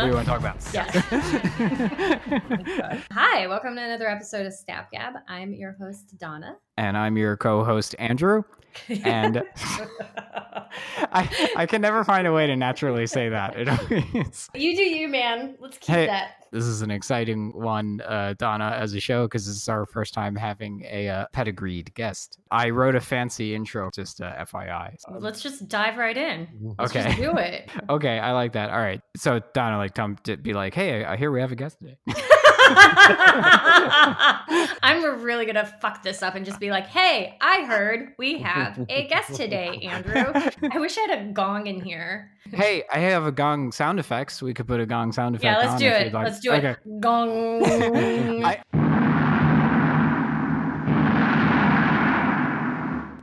What do you uh-huh. want to talk about? Yes. Hi, welcome to another episode of Stab Gab. I'm your host, Donna. and I'm your co-host Andrew. And I I can never find a way to naturally say that. It always, you do you, man. Let's keep Hey. that. this is an exciting one, uh, Donna, as a show because this is our first time having a uh, pedigreed guest. I wrote a fancy intro, just uh, FYI. Let's just dive right in. Let's Okay. just do it. Okay, I like that. All right, so Donna, like, come to be like, hey, I hear we have a guest today. I'm really gonna fuck this up and just be like, "Hey, I heard we have a guest today, Andrew. I wish I had a gong in here. hey, I have a gong sound effects. We could put a gong sound effect. Yeah, let's do it. like. Let's do Okay. it. Gong. I-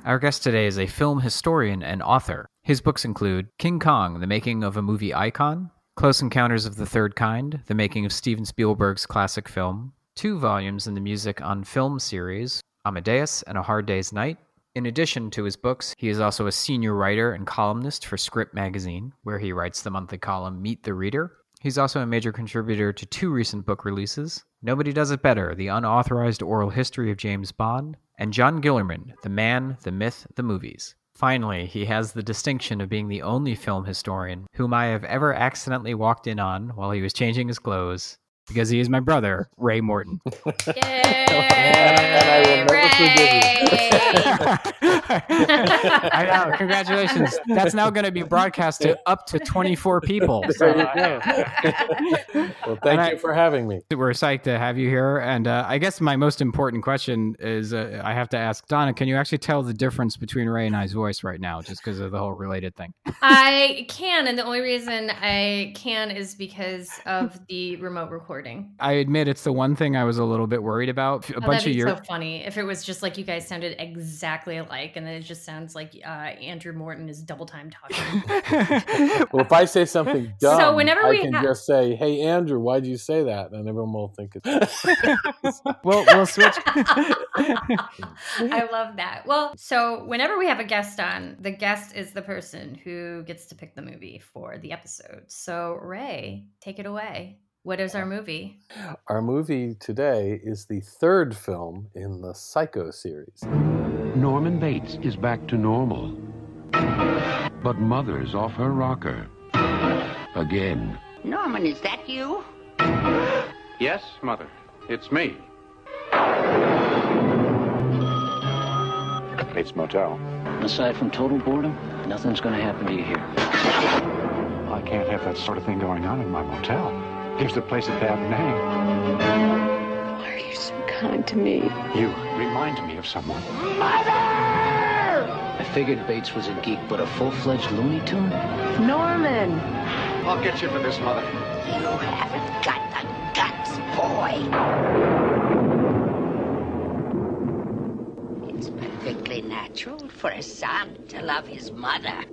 Our guest today is a film historian and author. His books include King Kong, The Making of a Movie Icon, Close Encounters of the Third Kind, The Making of Steven Spielberg's classic film, two volumes in the Music on Film series, Amadeus and A Hard Day's Night. In addition to his books, he is also a senior writer and columnist for Script Magazine, where he writes the monthly column Meet the Reader. He's also a major contributor to two recent book releases Nobody Does It Better The Unauthorized Oral History of James Bond, and John Guillermin The Man, the Myth, the Movies. Finally, he has the distinction of being the only film historian whom I have ever accidentally walked in on while he was changing his clothes, because he is my brother, Ray Morton. Yay, I will never I know. Congratulations. That's now going to be broadcast to up to 24 people. So, There you uh, well, And thank I- you for having me. we're psyched to have you here. And uh, I guess my most important question is uh, I have to ask Donna, can you actually tell the difference between Ray and I's voice right now, just because of the whole related thing? I can, and the only reason I can is because of the remote recording. I admit it's the one thing I was a little bit worried about. A Oh, bunch that'd of years. your. so funny if it was just like you guys sounded exactly alike, and then it just sounds like uh, Andrew Morton is double time talking. Well, if I say something dumb, So whenever I we can ha- just say, "Hey, Andrew, why'd you say that?" And everyone will think it's. we'll, we'll switch. I love that. Well, so whenever we have a guest on, the guest is the person who gets to pick the movie for the episode. So, Ray, take it away. What is our uh, movie? Our movie today is the third film in the Psycho series. Norman Bates is back to normal. But Mother's off her rocker. Again. Norman, is that you? Yes, Mother. It's me. Bates Motel. Aside from total boredom, nothing's gonna happen to you here. I can't have that sort of thing going on in my motel. Gives the place a bad name. Why are you so kind to me? You remind me of someone. Mother! I figured Bates was a geek, but a full-fledged Looney Tune? Norman! I'll get you for this, Mother. You haven't got the guts, boy. It's perfectly natural for a son to love his mother.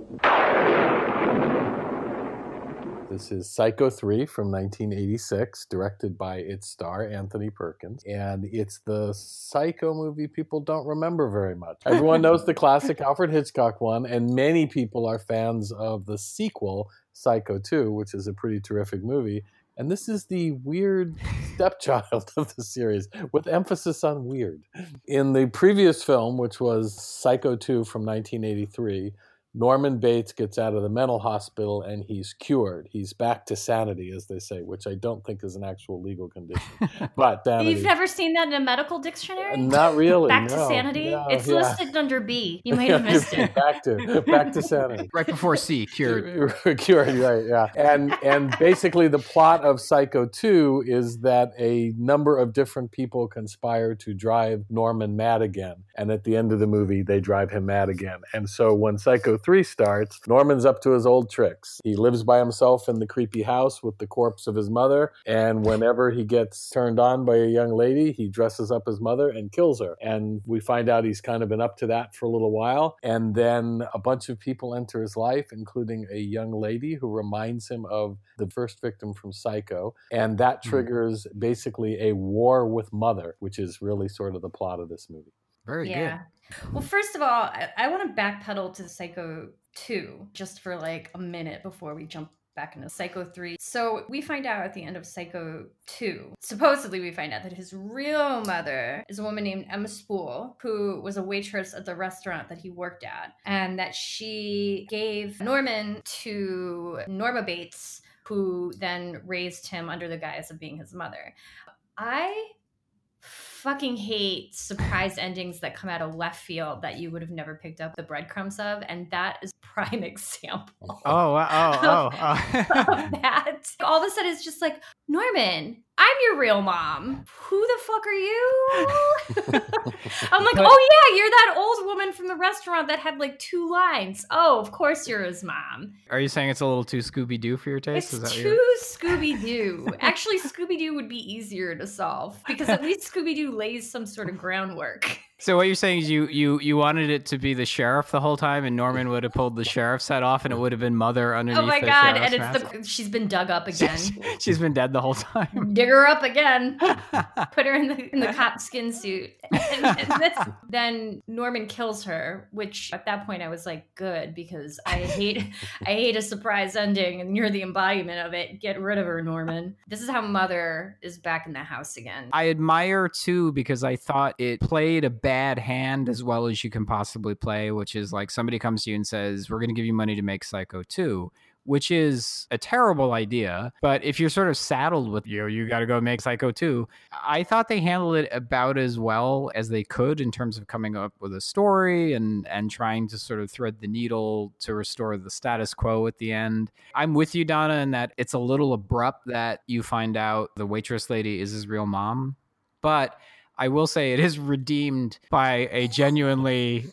This is Psycho 3 from 1986, directed by its star, Anthony Perkins. And it's the Psycho movie people don't remember very much. Everyone knows the classic Alfred Hitchcock one, and many people are fans of the sequel, Psycho 2, which is a pretty terrific movie. And this is the weird stepchild of the series, with emphasis on weird. In the previous film, which was Psycho 2 from 1983, Norman Bates gets out of the mental hospital and he's cured. He's back to sanity, as they say, which I don't think is an actual legal condition. But sanity. You've never seen that in a medical dictionary? Uh, not really. Back to sanity? No, it's yeah. listed under B. You might have missed it. back to back to sanity. right before C, cured. cured, right? Yeah, and and basically the plot of Psycho Two is that a number of different people conspire to drive Norman mad again, and at the end of the movie they drive him mad again. And so when Psycho Three starts, Norman's up to his old tricks. He lives by himself in the creepy house with the corpse of his mother, and whenever he gets turned on by a young lady, he dresses up his mother and kills her. And we find out he's kind of been up to that for a little while, and then a bunch of people enter his life, including a young lady who reminds him of the first victim from Psycho. And that Hmm. triggers basically a war with Mother, which is really sort of the plot of this movie. Very yeah. Well, first of all, I, I want to backpedal to Psycho 2 just for like a minute before we jump back into Psycho 3. So we find out at the end of Psycho 2, supposedly we find out that his real mother is a woman named Emma Spool, who was a waitress at the restaurant that he worked at, and that she gave Norman to Norma Bates, who then raised him under the guise of being his mother. I fucking hate surprise endings that come out of left field that you would have never picked up the breadcrumbs of, and that is prime example. Oh, wow. oh, oh, oh. of oh. that. All of a sudden, it's just like, Norman, I'm your real mom. Who the fuck are you? I'm like, But- oh yeah, you're that old woman from the restaurant that had like two lines. Oh, of course you're his mom. Are you saying it's a little too Scooby Doo for your taste? It's Is that too Scooby Doo. Actually, Scooby Doo would be easier to solve because at least Scooby Doo lays some sort of groundwork. So what you're saying is you you you wanted it to be the sheriff the whole time, and Norman would have pulled the sheriff's head off, and it would have been Mother oh underneath. Oh my god! And it's mask? the she's been dug up again. She's been dead the whole time. dig her up again, put her in the in the cop skin suit, and, and this, then Norman kills her. Which at that point I was like, good because I hate I hate a surprise ending, and you're the embodiment of it. Get rid of her, Norman. This is how Mother is back in the house again. I admire too because I thought it played a bad hand as well as you can possibly play, which is like somebody comes to you and says, We're going to give you money to make Psycho 2. Which is a terrible idea, but if you're sort of saddled with you, you got to go make Psycho 2. I thought they handled it about as well as they could in terms of coming up with a story and and trying to sort of thread the needle to restore the status quo at the end. I'm with you, Donna, in that it's a little abrupt that you find out the waitress lady is his real mom but I will say it is redeemed by a genuinely,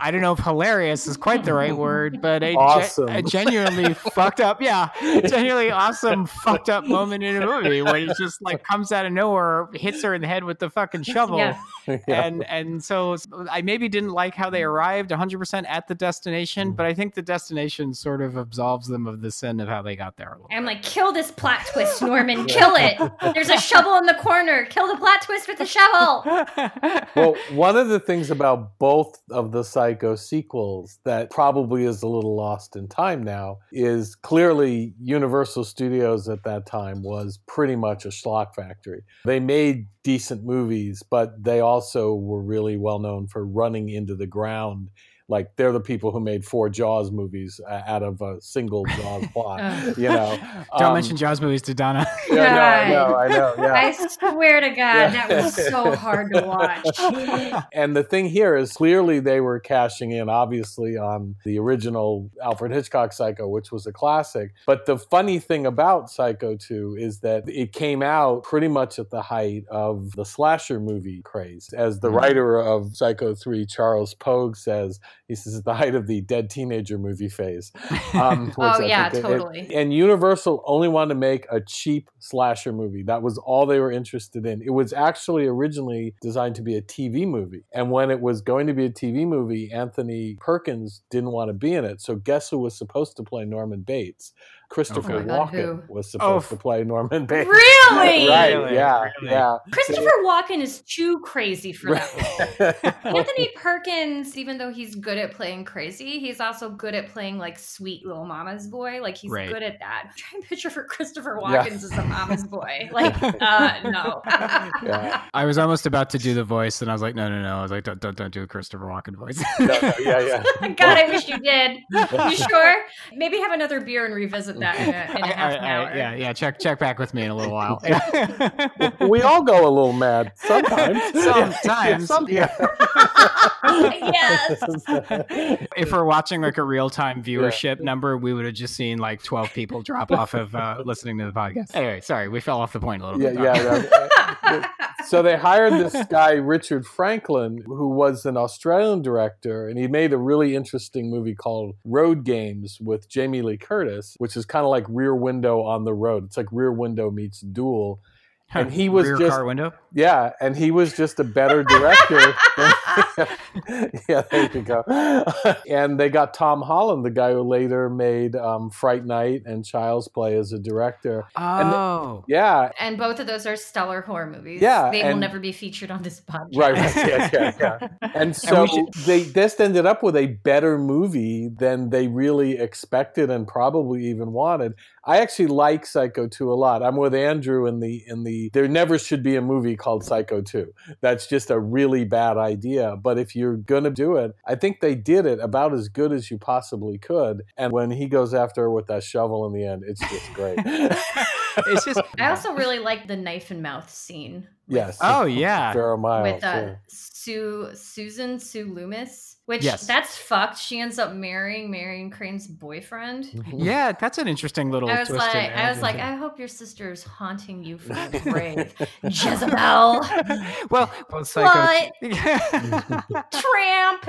I don't know if hilarious is quite the right word, but a, ge- a genuinely fucked up, yeah, genuinely awesome fucked up moment in a movie when he just like comes out of nowhere, hits her in the head with the fucking shovel. Yeah. Yeah. And and so I maybe didn't like how they arrived 100% at the destination, mm. but I think the destination sort of absolves them of the sin of how they got there. A little I'm like, kill this plot twist, Norman. Kill it. There's a shovel in the corner. Kill the plot twist with the shovel. Well, one of the things about both of the Psycho sequels that probably is a little lost in time now is clearly Universal Studios at that time was pretty much a schlock factory. They made decent movies, but they also were really well known for running into the ground. Like they're the people who made four Jaws movies uh, out of a single Jaws plot. Ugh. you know, Don't Um, mention Jaws movies to Donna. Yeah, no, I know, I know. Yeah. I swear to God, Yeah. that was so hard to watch. and the thing here is clearly they were cashing in, obviously, on the original Alfred Hitchcock Psycho, which was a classic. But the funny thing about Psycho 2 is that it came out pretty much at the height of the slasher movie craze. As the Mhm. writer of Psycho 3, Charles Pogue, says, he says, at the height of the dead teenager movie phase. Um, Oh, I yeah, think it- totally. and Universal only wanted to make a cheap slasher movie. That was all they were interested in. It was actually originally designed to be a TV movie. And when it was going to be a TV movie, Anthony Perkins didn't want to be in it. So guess who was supposed to play Norman Bates? Christopher Oh my God, Walken was supposed Oh, to play Norman Bates. Really? right, Really? yeah, Really? yeah. Christopher Walken is too crazy for that. Right. Anthony Perkins, even though he's good at playing crazy, he's also good at playing like sweet little mama's boy. Like he's Right. good at that. Try and picture for Christopher Yeah. Walken as a mama's boy. Like, uh, no. Yeah. I was almost about to do the voice, and I was like, no, no, no. I was like, don't, don't, don't do a Christopher Walken voice. No, no, yeah, yeah. God, I wish you did. You sure? Maybe have another beer and revisit that in a, in a I- half I- an I- hour. yeah, yeah. Check, check back with me in a little while. We all go a little mad sometimes. Sometimes. Some- yeah. yes. if we're watching like a real time viewership number, we would have just seen like 12 people drop off of uh, listening to the podcast. Anyway, sorry, we fell off the point a little yeah, bit. yeah. no, so they hired this guy Richard Franklin, who was an Australian director, and he made a really interesting movie called Road Games with Jamie Lee Curtis, which is kind of like Rear Window on the road. It's like Rear Window meets Duel. And he was Rear just car window. Yeah, and he was just a better director. yeah, there you go. and they got Tom Holland, the guy who later made um, Fright Night and Child's Play as a director. Oh. Yeah, And both of those are stellar horror movies. Yeah, They will never be featured on this podcast. Right, right, yeah, yeah, yeah. And so we should- they just ended up with a better movie than they really expected and probably even wanted. I actually like Psycho 2 a lot. I'm with Andrew in the in the there never should be a movie called Psycho 2. That's just a really bad idea. But if you're gonna do it, I think they did it about as good as you possibly could. And when he goes after her with that shovel in the end, it's just great. It's just I also really like the knife and mouth scene yes. Oh yeah. Vera Miles. with uh, yeah. Sue Susan Sue Loomis, which Yes. that's fucked. She ends up marrying Marion Crane's boyfriend. Yeah, that's an interesting little I was twist. like. I was like, I hope your sister is haunting you from the grave, Jezebel, well, well, Psycho. tramp.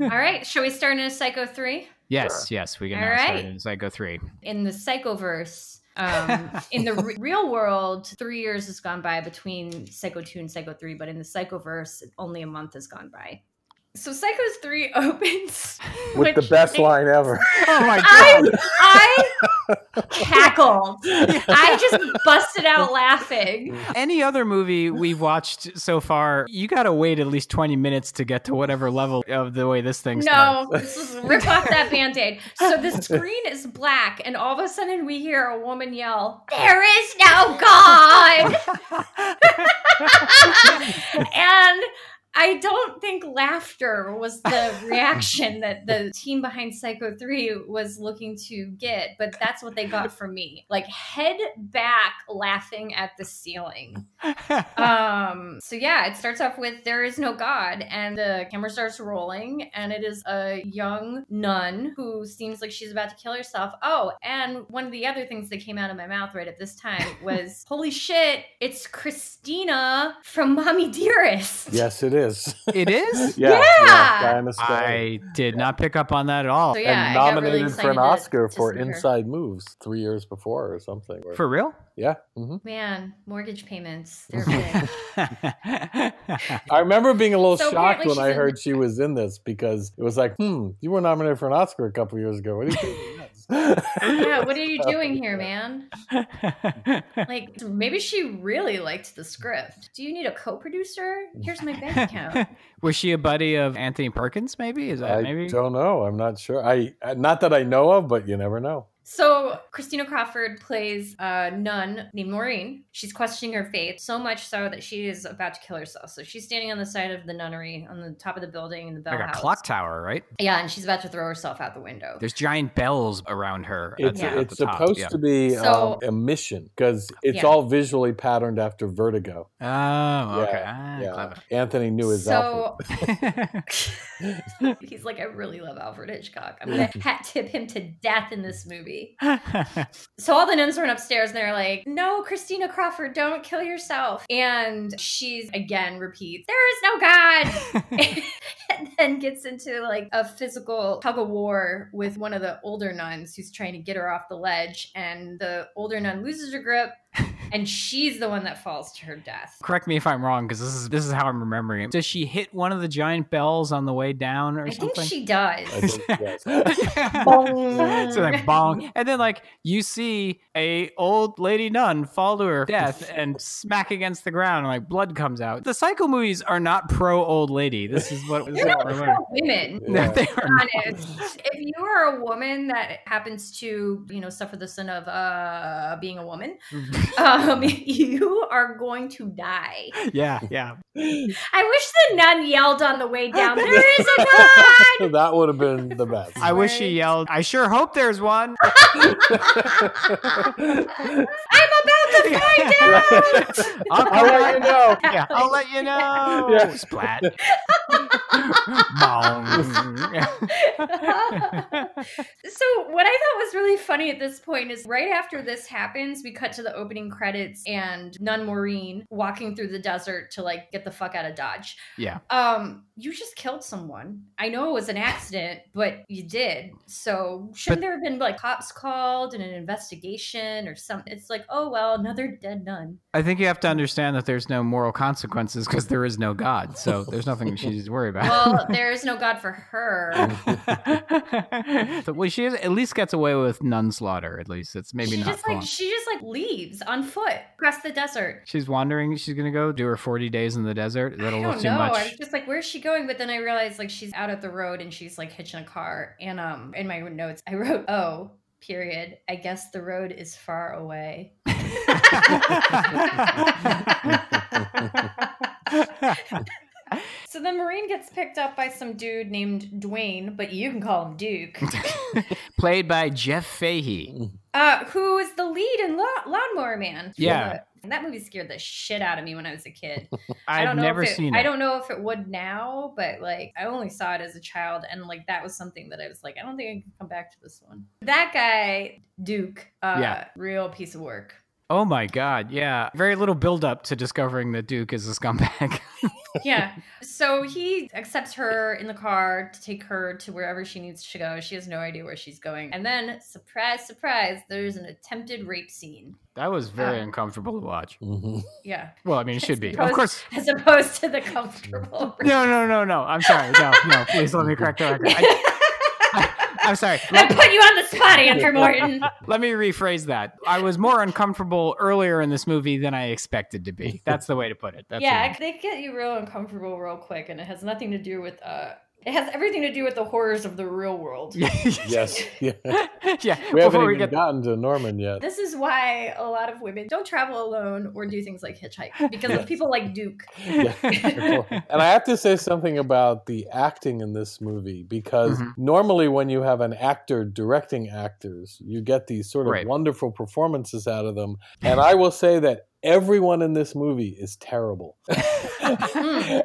All right, shall we start in a Psycho three? yes, yes, we can All now start in Psycho three. in the psychoverse um, in the re- real world three years has gone by between psycho 2 and psycho 3 but in the psychoverse only a month has gone by so psychos 3 opens with the best I- line ever. Oh my I, god! I cackled i just busted out laughing Any other movie we've watched so far, you got to wait at least 20 minutes to get to whatever level of the way this thing no starts. this is rip off that band-aid so the screen is black and all of a sudden we hear a woman yell there is no god and I don't think laughter was the reaction that the team behind Psycho 3 was looking to get, but that's what they got from me. Like head back laughing at the ceiling. Um so yeah, it starts off with there is no god and the camera starts rolling and it is a young nun who seems like she's about to kill herself. Oh, and one of the other things that came out of my mouth right at this time was holy shit, it's Christina from Mommy Dearest. Yes, it is. It is. yeah, Yeah! Diana Stone. I did not pick up on that at all. So yeah, and I got really nominated for an excited to- Oscar to for see her. Inside Moves three years before or something. For real? yeah. hmm Man, mortgage payments, they're big. I remember being a little So shocked when she's I in- heard she was in this because it was like, hmm, you were nominated for an Oscar a couple years ago. What are you doing next? Oh, yeah, what are you doing here, man? Like, maybe she really liked the script. Do you need a co-producer? Here's my bank account. Was she a buddy of Anthony Perkins? Maybe is that I maybe? don't know. I'm not sure. I not that I know of, but you never know. So Christina Crawford plays a nun named Maureen. She's questioning her faith so much so that she is about to kill herself. So she's standing on the side of the nunnery on the top of the building in the bell Like a house. clock tower, right? Yeah, and she's about to throw herself out the window. There's giant bells around her. at It's the- at it's the top, supposed yeah. to be So- um, a mission because it's Yeah. all visually patterned after Vertigo. Oh, okay. Yeah, Ah, yeah. Anthony knew his so outfit. he's like, I really love Alfred Hitchcock. I'm gonna hat tip him to death in this movie. So all the nuns run upstairs and they're like, No, Christina Crawford, don't kill yourself. And she's again repeats, There is no God. and then gets into like a physical tug of war with one of the older nuns who's trying to get her off the ledge. And the older nun loses her grip and she's the one that falls to her death. Correct me if I'm wrong, because this is this is how I'm remembering it. Does she hit one of the giant bells on the way down or I think she does. I think, yes. so like bong, and then like you see a old lady nun fall to her death and smack against the ground, and like blood comes out. The Psycho movies are not pro old lady. This is what. This is They're what not we're pro women. Yeah. they are not. honest. If you are a woman that happens to, you know, suffer the sin of uh being a woman, um, Um, you are going to die. yeah, yeah. I wish the nun yelled on the way down. There is a god. that would have been the best. I wish she yelled. I sure hope there's one. I'm about to find out. I'll, I'll let you know. Yeah, I'll let you know. Yeah. Splat. so what I thought was really funny at this point is right after this happens, we cut to the opening credits and Nun Maureen walking through the desert to like get the fuck out of Dodge. yeah. Um, you just killed someone. I know it was an accident, but you did. So shouldn't But- there have been like cops called and an investigation or something? It's like, oh well, another dead nun. I think you have to understand that there's no moral consequences because there is no God. So there's nothing she needs to worry about. Well, there is no God for her. so, well, she at least gets away with nun slaughter. At least it's maybe she not just like she just like leaves on foot across the desert. She's wandering. She's gonna go do her 40 days in the desert. I That'll look too know. much. I was just like, where's she going? But then I realized like she's out at the road and she's like hitching a car. And um, in my notes, I wrote, "Oh, period. I guess the road is far away." So then Maureen gets picked up by some dude named Dwayne, but you can call him Duke, Played by Jeff Fahey. uh, who is the lead in Law- Lawnmower Man. Yeah. And that movie scared the shit out of me when I was a kid. I I've don't know never if it, seen it. I don't know if it would now, but like I only saw it as a child, and like that was something that I was like, I don't think I can come back to this one. That guy, Duke, uh, Yeah. real piece of work. Oh my god, yeah. Very little build up to discovering that Duke is a scumbag. Yeah. So he accepts her in the car to take her to wherever she needs to go. She has no idea where she's going. And then, surprise, surprise, there's an attempted rape scene. that was very Uh, uncomfortable to watch. Mhm. Yeah. Well, I mean, it should be. Of course. As opposed to the comfortable. rape No, no, no, no. I'm sorry. No, no. Please let me correct the record. I, am sorry. I put you on the spot, Andrew Morton. Let me rephrase that. I was more uncomfortable earlier in this movie than I expected to be. That's the way to put it. That's yeah, they get you real uncomfortable real quick, and it has nothing to do with uh, it has everything to do with the horrors of the real world. Yes. Yeah. yeah. We haven't Before we even get gotten to Norman yet. This is why a lot of women don't travel alone or do things like hitchhike because of people like Duke. Yeah. and I have to say something about the acting in this movie because Mhm. normally when you have an actor directing actors, you get these sort of Right. wonderful performances out of them. And I will say that everyone in this movie is terrible.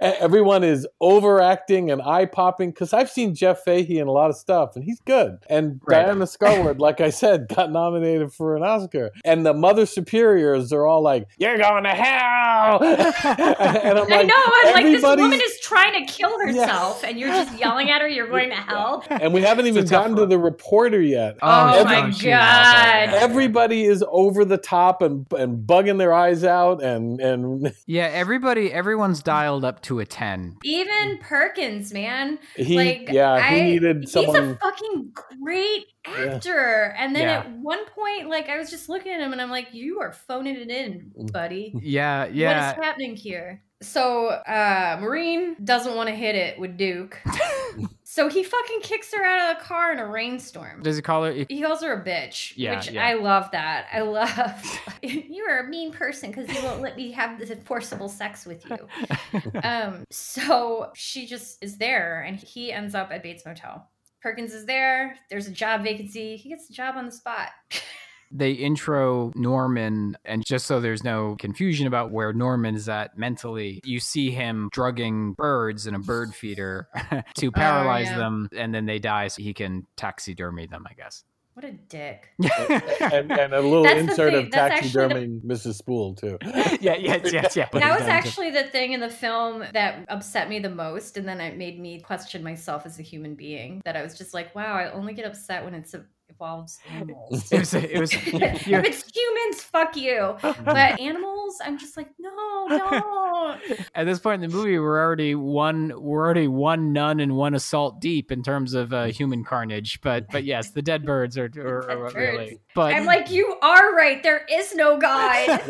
everyone is overacting and eye popping because I've seen Jeff Fahey in a lot of stuff and he's good. And Right. Diana Scarwid, like I said, got nominated for an Oscar. And the Mother Superiors are all like, "You're going to hell!" and I'm I like, know, I'm like, this woman is trying to kill herself, and you're just yelling at her, you're going to hell. and we haven't even It's a tough gotten to the reporter yet. Oh, oh my no, she's awful. God. Everybody is over the top and and bugging their eyes out and and Yeah, everybody, everyone's dialed up to a 10. Even Perkins, man. he like, yeah he I- needed He's a fucking great actor. And then Yeah. at one point, like, I was just looking at him and I'm like, you are phoning it in, buddy. Yeah, yeah. What is happening here? So, uh, Maureen doesn't want to hit it with Duke. so he fucking kicks her out of the car in a rainstorm. Does he call her? He calls her a bitch, Yeah, which yeah. I love that. I love you're a mean person because you won't let me have this forcible sex with you. um, so she just is there, and he ends up at Bates Motel. Perkins is there. There's a job vacancy. He gets the job on the spot. They intro Norman, and just so there's no confusion about where Norman is at mentally, you see him drugging birds in a bird feeder to oh, paralyze yeah. them, and then they die so he can taxidermy them, I guess. What a dick. and, and a little That's insert of actually the- taxiderming Mrs. Spool too. yeah, yeah, yeah, yeah. that was actually the thing in the film that upset me the most and then it made me question myself as a human being that i was just like wow i only get upset when it's involves animals. It was, it was, if it's humans fuck you. But animals i'm just like no don't. At this point in the movie, we're already one, we're already one nun and one assault deep in terms of uh, human carnage. But, but yes, the dead birds are, are, are birds. really. But i'm like you are right. There is no god.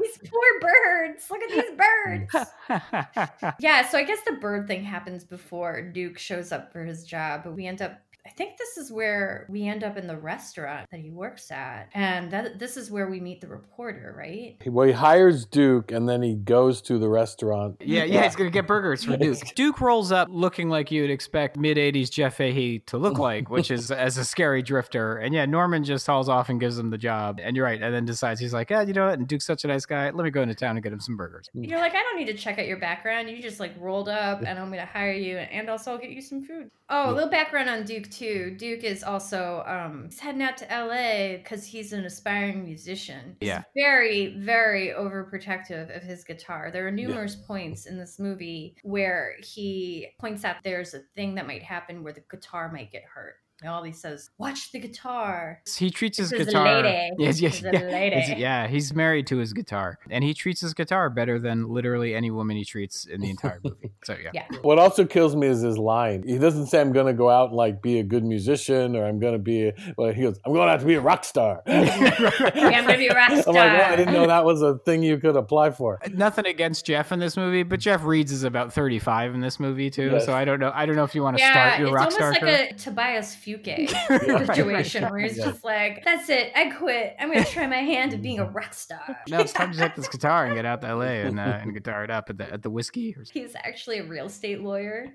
These poor birds. Look at these birds. Yeah so i guess the bird thing happens before duke shows up for his job. But we end up I think this is where we end up in the restaurant that he works at. And that this is where we meet the reporter, right? Well, he hires Duke and then he goes to the restaurant. Yeah, yeah, he's gonna get burgers for Duke. Duke rolls up looking like you'd expect mid '80s Jeff Fahey to look like, which is as a scary drifter. And yeah, Norman just hauls off and gives him the job. And you're right, and then decides he's like, yeah, you know what? And Duke's such a nice guy. Let me go into town and get him some burgers. Mm. You're like, I don't need to check out your background. You just like rolled up and I'm gonna hire you and also I'll get you some food. Oh, a little background on Duke too. Duke is also um he's heading out to LA because he's an aspiring musician. He's Yeah. very, very overprotective of his guitar. There are numerous points in this movie where he points out there's a thing that might happen where the guitar might get hurt. And all he says, watch the guitar. He treats his This is a guitar. lady. Yes, yes, This is a yeah. yeah. He's married to his guitar, and he treats his guitar better than literally any woman he treats in the entire movie. So yeah. Yeah. What also kills me is his line. He doesn't say, I'm going to go out and like be a good musician or I'm going to be, a, well, he goes, I'm going out to be a rock star. Yeah, I'm gonna be a rock I'm star. like, well, I didn't know that was a thing you could apply for. Uh, nothing against Jeff in this movie, but Jeff Reeds is about 35 in this movie too. Yes. So I don't know. I don't know if you want to Yeah, start your rock star. it's almost like career. a Tobias Fünke right, situation right. where he's Yeah. just like, "That's it, I quit. I'm gonna try my hand at being a rock star." No, it's time to take this guitar and get out to LA and, uh, and guitar it up at the at the whiskey. He's actually a real estate lawyer.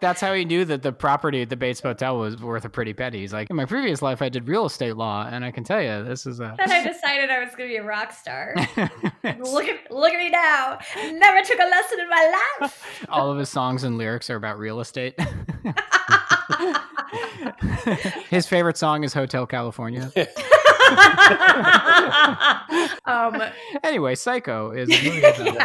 That's how he knew that the property at the Bates Motel was worth a pretty penny. He's like, in my previous life, I did real estate law, and I can tell you, this is a. Then I decided I was gonna be a rock star. look at look at me now. Never took a lesson in my life. All of his songs and lyrics are about real estate. his favorite song is Hotel California. um, Anyway, Psycho is a movie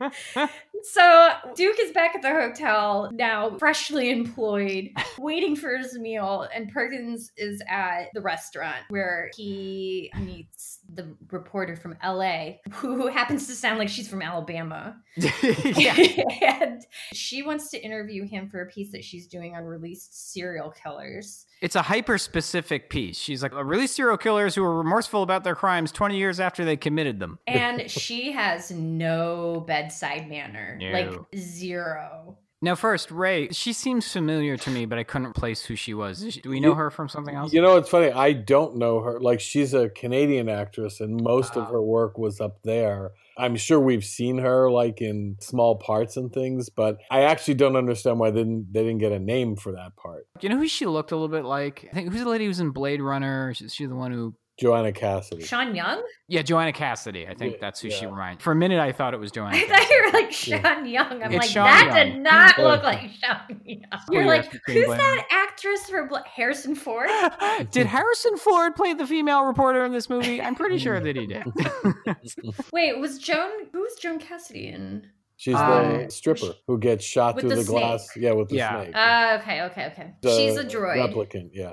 about- So Duke is back at the hotel now, freshly employed, waiting for his meal, and Perkins is at the restaurant where he meets the reporter from LA, who happens to sound like she's from Alabama. and she wants to interview him for a piece that she's doing on released serial killers. It's a hyper specific piece. She's like, released serial killers who are remorseful about their crimes 20 years after they committed them. And she has no bedside manner. No. Like zero. Now, first, Ray, she seems familiar to me, but I couldn't place who she was. Do we know her from something else? You know, it's funny. I don't know her. Like, she's a Canadian actress, and most of Ah. her work was up there. I'm sure we've seen her like in small parts and things, but I actually don't understand why they didn't they didn't get a name for that part. you know who she looked a little bit like? I think who's the lady who's in Blade Runner? Is she the one who. Joanna Cassidy. Sean Young? Yeah, Joanna Cassidy. I think Yeah, that's who she yeah. reminds. For a minute, I thought it was Joanna. I thought you were like Sean Young. I'm It's like, Sean that Young. did not look like Sean Young. You're like, who's Blade that actress for Bla- Harrison Ford? did Harrison Ford play the female reporter in this movie? I'm pretty sure that he did. Wait, was Joan? Who's Joan Cassidy in? She's Um, the stripper who gets shot through the the, glass. snake. Yeah, with the Yeah. snake. Uh, okay, okay, okay. The she's a droid. Replicant, yeah.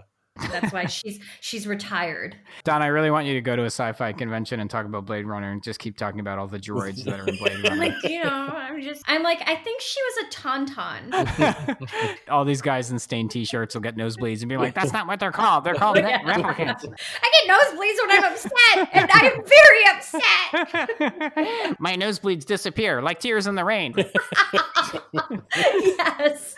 That's why she's she's retired. Don, I really want you to go to a sci-fi convention and talk about Blade Runner and just keep talking about all the droids that are in Blade I'm Runner. like, you know, I'm just, I'm like, I think she was a tauntaun. all these guys in stained t-shirts will get nosebleeds and be like, "That's not what they're called. They're called Yeah. replicants." I get nosebleeds when I'm upset, and I am very upset. My nosebleeds disappear like tears in the rain. yes,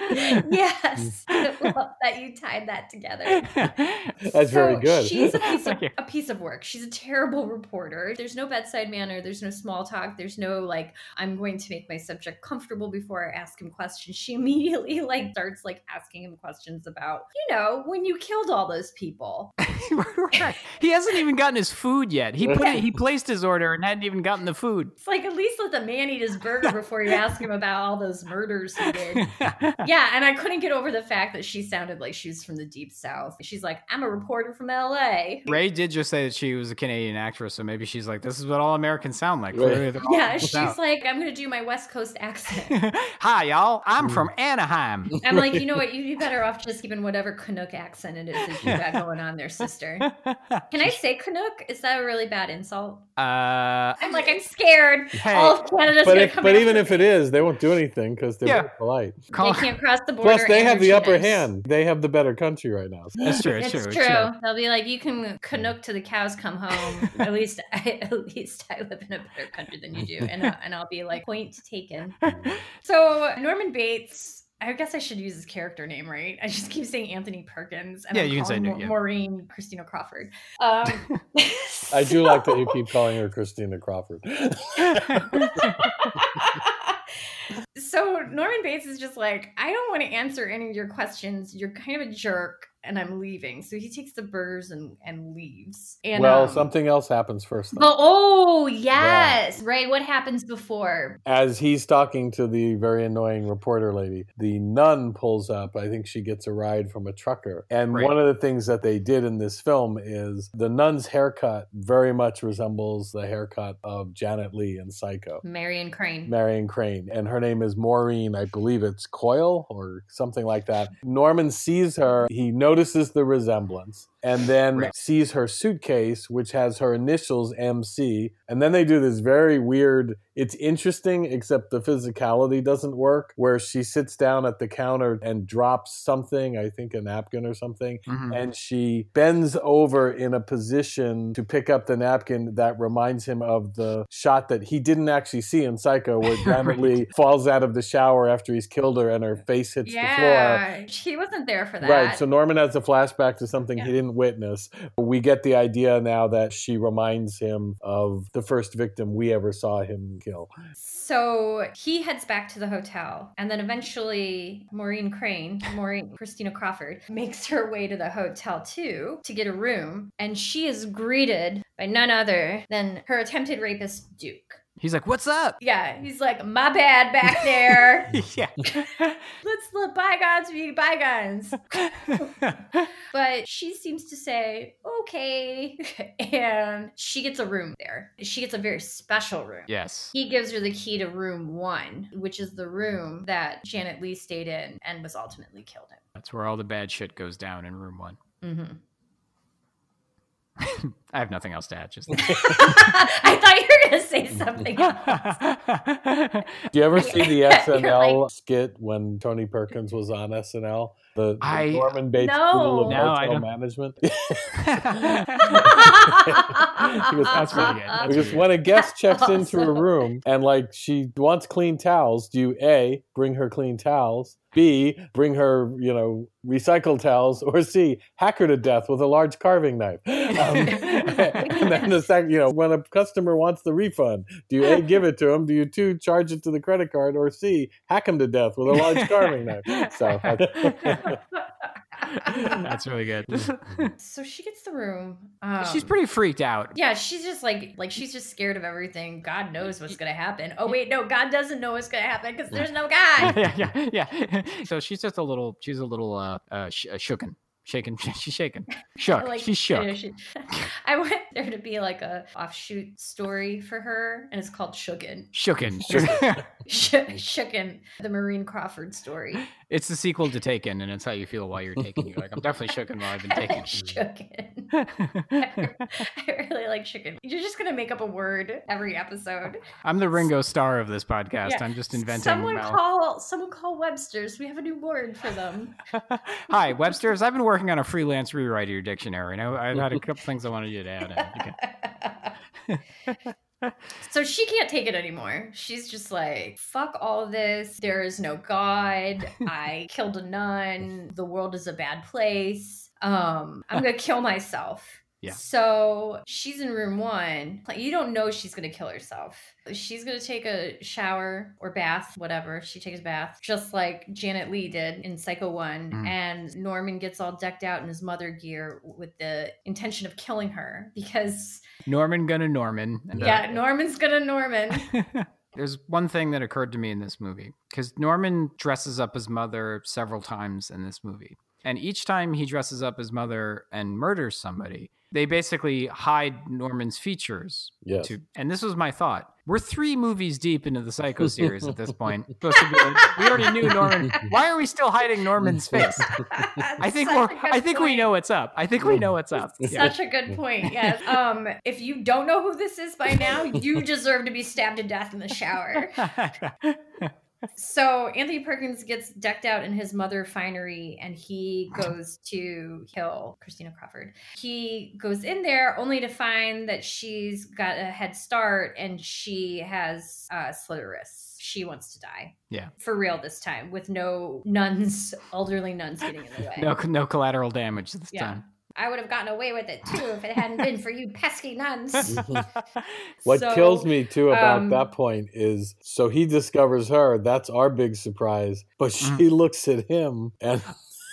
yes. I love that you tied that together. That's very good. She's a piece of a piece of work. She's a terrible reporter. There's no bedside manner. There's no small talk. There's no like I'm going to make my subject comfortable before I ask him questions. She immediately like starts like asking him questions about you know when you killed all those people. Right. He hasn't even gotten his food yet. He put it, he placed his order and hadn't even gotten the food. It's like at least let the man eat his burger before you ask him about all those murders he did. Yeah, and I couldn't get over the fact that she sounded like she was from the deep south. She's like, I'm a reporter from LA. Ray did just say that she was a Canadian actress, so maybe she's like, "This is what all Americans sound like." Right. Clearly they're all Yeah, she's South. like, I'm gonna do my West Coast accent. "Hi, y'all. I'm hmm. from Anaheim." I'm like, you know what? You'd be better off just keeping whatever Canuck accent it is that you got going on there, sister. Can I say Canuck? Is that a really bad insult? Uh, I'm like, I'm scared. Hey, All of Canada's But gonna if, come but even if it is, they won't do anything because they're Yeah. polite. call- they can't cross the border. Plus, they have the upper too hand. They have the better country right now. That's true. It's, It's true. true. True. They'll be like, you can Canuck to the cows come home. at least, I, at least I live in a better country than you do, and uh, and I'll be like, point taken. So Norman Bates I guess I should use his character name, right? I just keep saying Anthony Perkins. And Yeah, I'm you can say calling yeah. Maureen Christina Crawford. Um, I do like that you keep calling her Christina Crawford. so Norman Bates is just like, I don't want to answer any of your questions. You're kind of a jerk, and I'm leaving. So he takes the burgers and and leaves. And well, um, something else happens first. Though. But oh yes, right. What happens before? As he's talking to the very annoying reporter lady, the nun pulls up. I think she gets a ride from a trucker. And Right. one of the things that they did in this film is the nun's haircut very much resembles the haircut of Janet Leigh in Psycho. Marion Crane. Marion Crane, and her name is Maureen. I believe it's Coyle or something like that. Norman sees her. He notices the resemblance, and then Right. sees her suitcase, which has her initials MC. And then they do this very weird. It's interesting, except the physicality doesn't work. Where she sits down at the counter and drops something. I think a napkin or something Mhm. and she bends over in a position to pick up the napkin that reminds him of the shot that he didn't actually see in Psycho, where Janet Right. Leigh falls out of the shower after he's killed her and her face hits the floor. Yeah, he wasn't there for that. Right, so Norman has a flashback to something he Yeah. Witness. We get the idea now that she reminds him of the first victim we ever saw him kill. So he heads back to the hotel, and then eventually Maureen Crane, Maureen Christina Crawford, makes her way to the hotel too to get a room, and she is greeted by none other than her attempted rapist Duke. He's like, "What's up?" Yeah, he's like, "My bad back there. yeah. Let's let bygones be bygones." But she seems to say, "Okay," and she gets a room there. She gets a very special room. yes. He gives her the key to room one, which is the room that Janet Leigh stayed in and was ultimately killed in. That's where all the bad shit goes down in room one. in. hmm I have nothing else to add. Just I thought you going to say something else. Do you ever see the You're SNL like- skit when Tony Perkins was on SNL? The, the I- Norman Bates No. School of No, Hotel Management. He goes, "That's pretty good. That's because pretty when a guest checks into a room and like she wants clean towels, do you A, bring her clean towels, B, bring her, you know, recycled towels, or C, hack her to death with a large carving knife? Um, and then the second, you know, when a customer wants the refund, do you A, give it to him? Do you two charge it to the credit card, or C, hack him to death with a large carving knife? So That's really good. so she gets the room. Um, She's pretty freaked out. Yeah, she's just like like she's just scared of everything. God knows what's gonna happen. Oh wait, no, God doesn't know what's gonna happen because there's no God. yeah, yeah, yeah. So she's just a little. She's a little uh, uh sh- uh shooken, shaken. She's shaken, shook. Like, she's shook. yeah, she- I want there to be like a offshoot story for her, and it's called Shooken. Shooken. Sh- Shooken, the Maureen Crawford story. It's the sequel to Taken, and it's how you feel while you're taken. You're like, I'm definitely shooken while I've been taken. Shooken. I really like Shooken. You're just gonna make up a word every episode. I'm the Ringo Starr of this podcast. Yeah. I'm just inventing. Someone mal- call someone call Webster's. We have a new word for them. Hi, Webster's. I've been working on a freelance rewrite of your dictionary, and I, I've had a couple things I wanted you to add. in. Can- So she can't take it anymore. She's just like, fuck all this. There is no God. I killed a nun. The world is a bad place. Um, I'm gonna kill myself. Yeah. So she's in room one. You don't know she's gonna kill herself. She's gonna take a shower or bath, whatever. She takes a bath, just like Janet Leigh did in Psycho One. Mm. And Norman gets all decked out in his mother gear with the intention of killing her because Norman gonna Norman. and, uh, yeah, Norman's gonna Norman. There's one thing that occurred to me in this movie because Norman dresses up his mother several times in this movie. And each time he dresses up his mother and murders somebody, they basically hide Norman's features. Yes. To, and this was my thought. We're three movies deep into the Psycho series at this point. To be like, we already knew Norman. Why are we still hiding Norman's face? I think we're. I think we know what's up. I think we know what's up. Yeah. Such a good point. Yes. Um, if you don't know who this is by now, you deserve to be stabbed to death in the shower. So Anthony Perkins gets decked out in his mother finery and he goes to kill Christina Crawford. He goes in there only to find that she's got a head start and she has uh, slit her wrists. She wants to die. Yeah. For real this time, with no nuns, elderly nuns getting in the way. No, no collateral damage this Yeah. time. I would have gotten away with it too if it hadn't been for you pesky nuns. What So, kills me too about um, that point is so he discovers her. That's our big surprise. But Mm. she looks at him and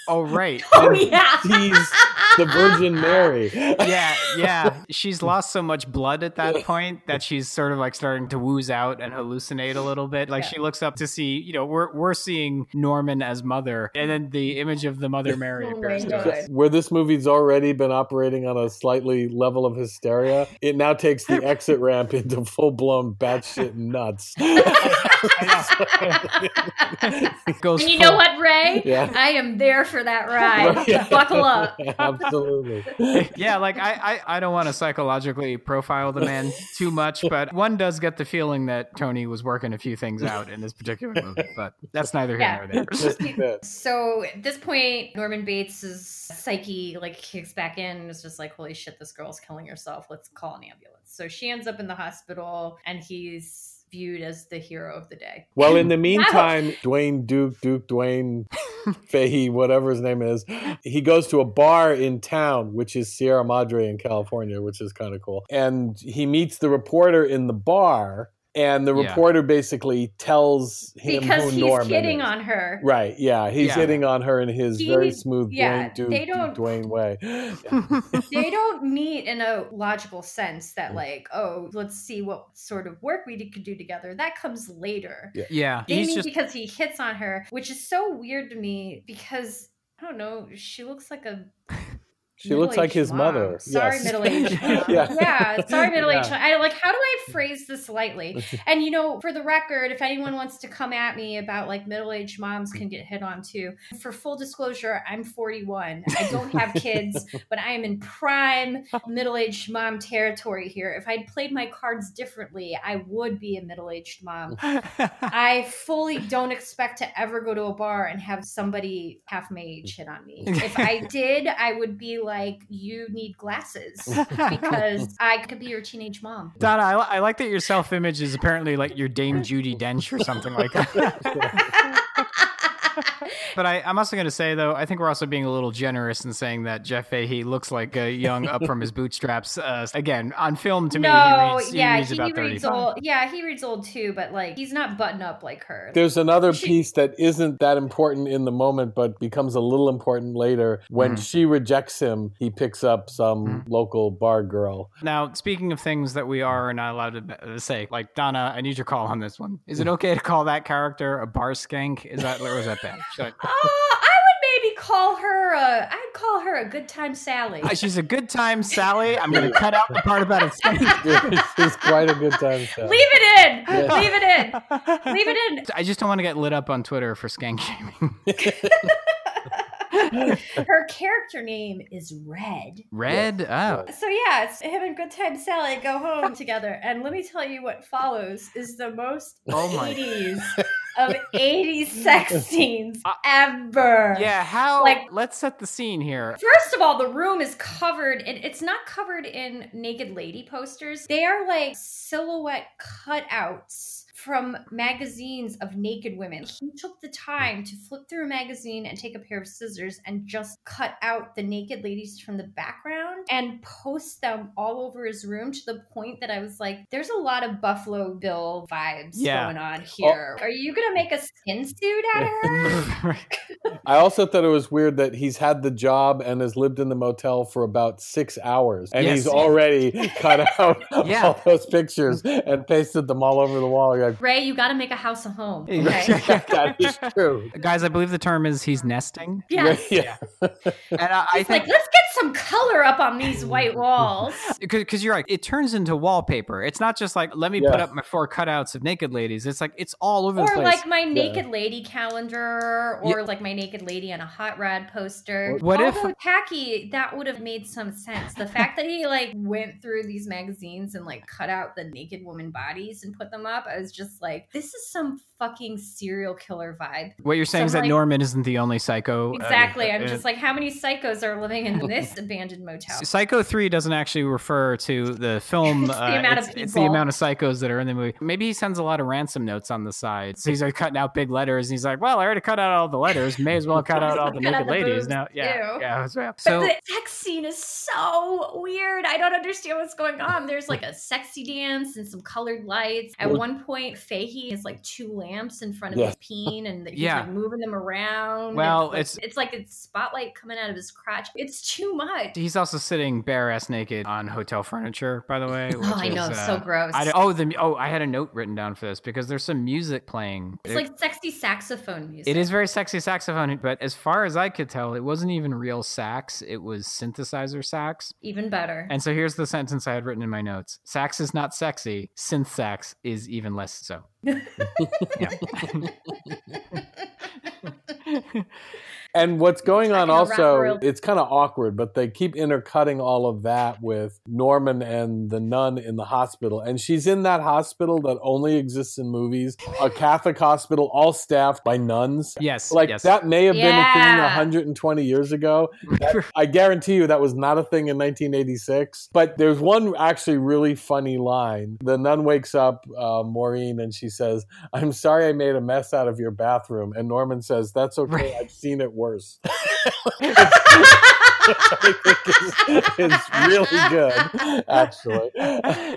Oh right. Oh and yeah. sees the Virgin Mary. yeah, yeah. She's lost so much blood at that point that she's sort of like starting to wooze out and hallucinate a little bit. Like Yeah. she looks up to see, you know, we're we're seeing Norman as mother, and then the image of the Mother Mary Oh appears to us. Where this movie's already been operating on a slightly level of hysteria, it now takes the exit ramp into full blown batshit nuts. Goes And you know what, Ray? Yeah. I am there for that ride. Buckle up. Absolutely. yeah, like I, I, I don't want to psychologically profile the man too much, but one does get the feeling that Tony was working a few things out in this particular movie. But that's neither here Yeah. nor there. Just a bit. So at this point, Norman Bates's psyche like kicks back in and is just like, holy shit, this girl's killing herself. Let's call an ambulance. So she ends up in the hospital and he's viewed as the hero of the day. Well, in the meantime, Duane Duke, Duke Duane Fahey, whatever his name is, he goes to a bar in town, which is Sierra Madre in California, which is kind of cool. And he meets the reporter in the bar, and the Yeah. reporter basically tells him because who he's Norman hitting is. on her. Right, yeah, he's Yeah. hitting on her in his He- very smooth yeah, Duane Duke, they don't- Duane way. they don't meet in a logical sense Mm. that like, oh, let's see what sort of work we could do together. That comes later. Yeah, They he's meet just because he hits on her, which is so weird to me because I don't know, she looks like a She looks like his mom. mother. Sorry, Yes. middle-aged. Yeah. yeah. sorry, middle-aged. Yeah. I like. How do I phrase this lightly? And you know, for the record, if anyone wants to come at me about like middle-aged moms can get hit on too. For full disclosure, I'm 41. I don't have kids, but I am in prime middle-aged mom territory here. If I'd played my cards differently, I would be a middle-aged mom. I fully don't expect to ever go to a bar and have somebody half my age hit on me. If I did, I would be like, you need glasses because I could be your teenage mom. Donna, I, I like that your self image is apparently like your Dame Judi Dench or something like that. but I, I'm also going to say, though, I think we're also being a little generous in saying that Jeff Fahey looks like a young up from his bootstraps. Uh, again, on film, to me, no, he reads, he yeah, reads he, reads old. Yeah, he reads old too, but like he's not button up like her. There's another She- piece that isn't that important in the moment, but becomes a little important later. When Mhm. she rejects him, he picks up some local bar girl. Now, speaking of things that we are not allowed to uh, say, like Donna, I need your call on this one. Is it okay to call that character a bar skank? Is that or is that bad? Should I- I would maybe call her a. I'd call her a good time Sally. Uh, She's a good time, Sally. I'm going to cut out the part about it. skank. She's quite a good time. Sally. Leave it in. Yes. Leave it in. Leave it in. I just don't want to get lit up on Twitter for skank shaming. Her character name is Red. Red? Oh. So yeah, it's him and Good Time Sally go home together, and let me tell you what follows is the most Oh my- 80s of 80s sex scenes Uh, ever. Yeah, how? Like- let's set the scene here. First of all, the room is covered, and it's not covered in naked lady posters. They are like silhouette cutouts from magazines of naked women. He took the time to flip through a magazine and take a pair of scissors and just cut out the naked ladies from the background and post them all over his room to the point that I was like, there's a lot of Buffalo Bill vibes Yeah. going on oh. here. Are you going to make a skin suit out of her? I also thought it was weird that he's had the job and has lived in the motel for about six hours, and Yes. he's already cut out Yeah. all those pictures and pasted them all over the wall. You're like, Ray, you got to make a house a home. Okay? that is true. Guys, I believe the term is he's nesting. Yes. Yeah. And I, I think like, let's get some color up on these white walls. because you're right, it turns into wallpaper. It's not just like let me put up my four cutouts of naked ladies. It's like it's all over the place. Or like my naked lady calendar, or Yeah. like my naked lady on a hot rod poster. What if- Although tacky, that would have made some sense. The fact that he like went through these magazines and like cut out the naked woman bodies and put them up, I was just like, this is some fucking serial killer vibe. What you're saying So is that like- Norman isn't the only psycho. uh, Exactly. I'm uh, just like, how many psychos are living in this abandoned motel? Psycho 3 doesn't actually refer to the film. It's the uh, amount of it's, it's the amount of psychos that are in the movie. Maybe he sends a lot of ransom notes on the side. So he's like cutting out big letters. And he's like, well, I already cut out all the letters. May as well cut out all the naked the ladies now. Yeah. too. Yeah. that's. But So the sex scene is so weird. I don't understand what's going on. There's like a sexy dance and some colored lights. At one point, Fahey has like two lamps in front of Yeah. his peen and he's Yeah. like moving them around. Well, it's like, it's- it's like it's spotlight coming out of his crotch. It's too much. he's also sitting bare ass naked on hotel furniture, by the way. Oh, I which know, is, it's uh, so gross. I, oh, the oh, I had a note written down for this because there's some music playing. It's It- like sexy saxophone music. It is very sexy saxophone, but as far as I could tell, it wasn't even real sax. It was synthesizer sax. even better. And so here's the sentence I had written in my notes Sax is not sexy, synth sax is even less so. And what's going on Trying to wrap also, it's kind of awkward, but they keep intercutting all of that with Norman and the nun in the hospital. And she's in that hospital that only exists in movies, a Catholic hospital, all staffed by nuns. Yes. Like yes. that may have been a thing 120 years ago. That- I guarantee you that was not a thing in 1986. But there's one actually really funny line. The nun wakes up, uh, Maureen, and she says, "I'm sorry I made a mess out of your bathroom." And Norman says, "That's okay. Right. I've seen it worse." I think is, is really good, actually.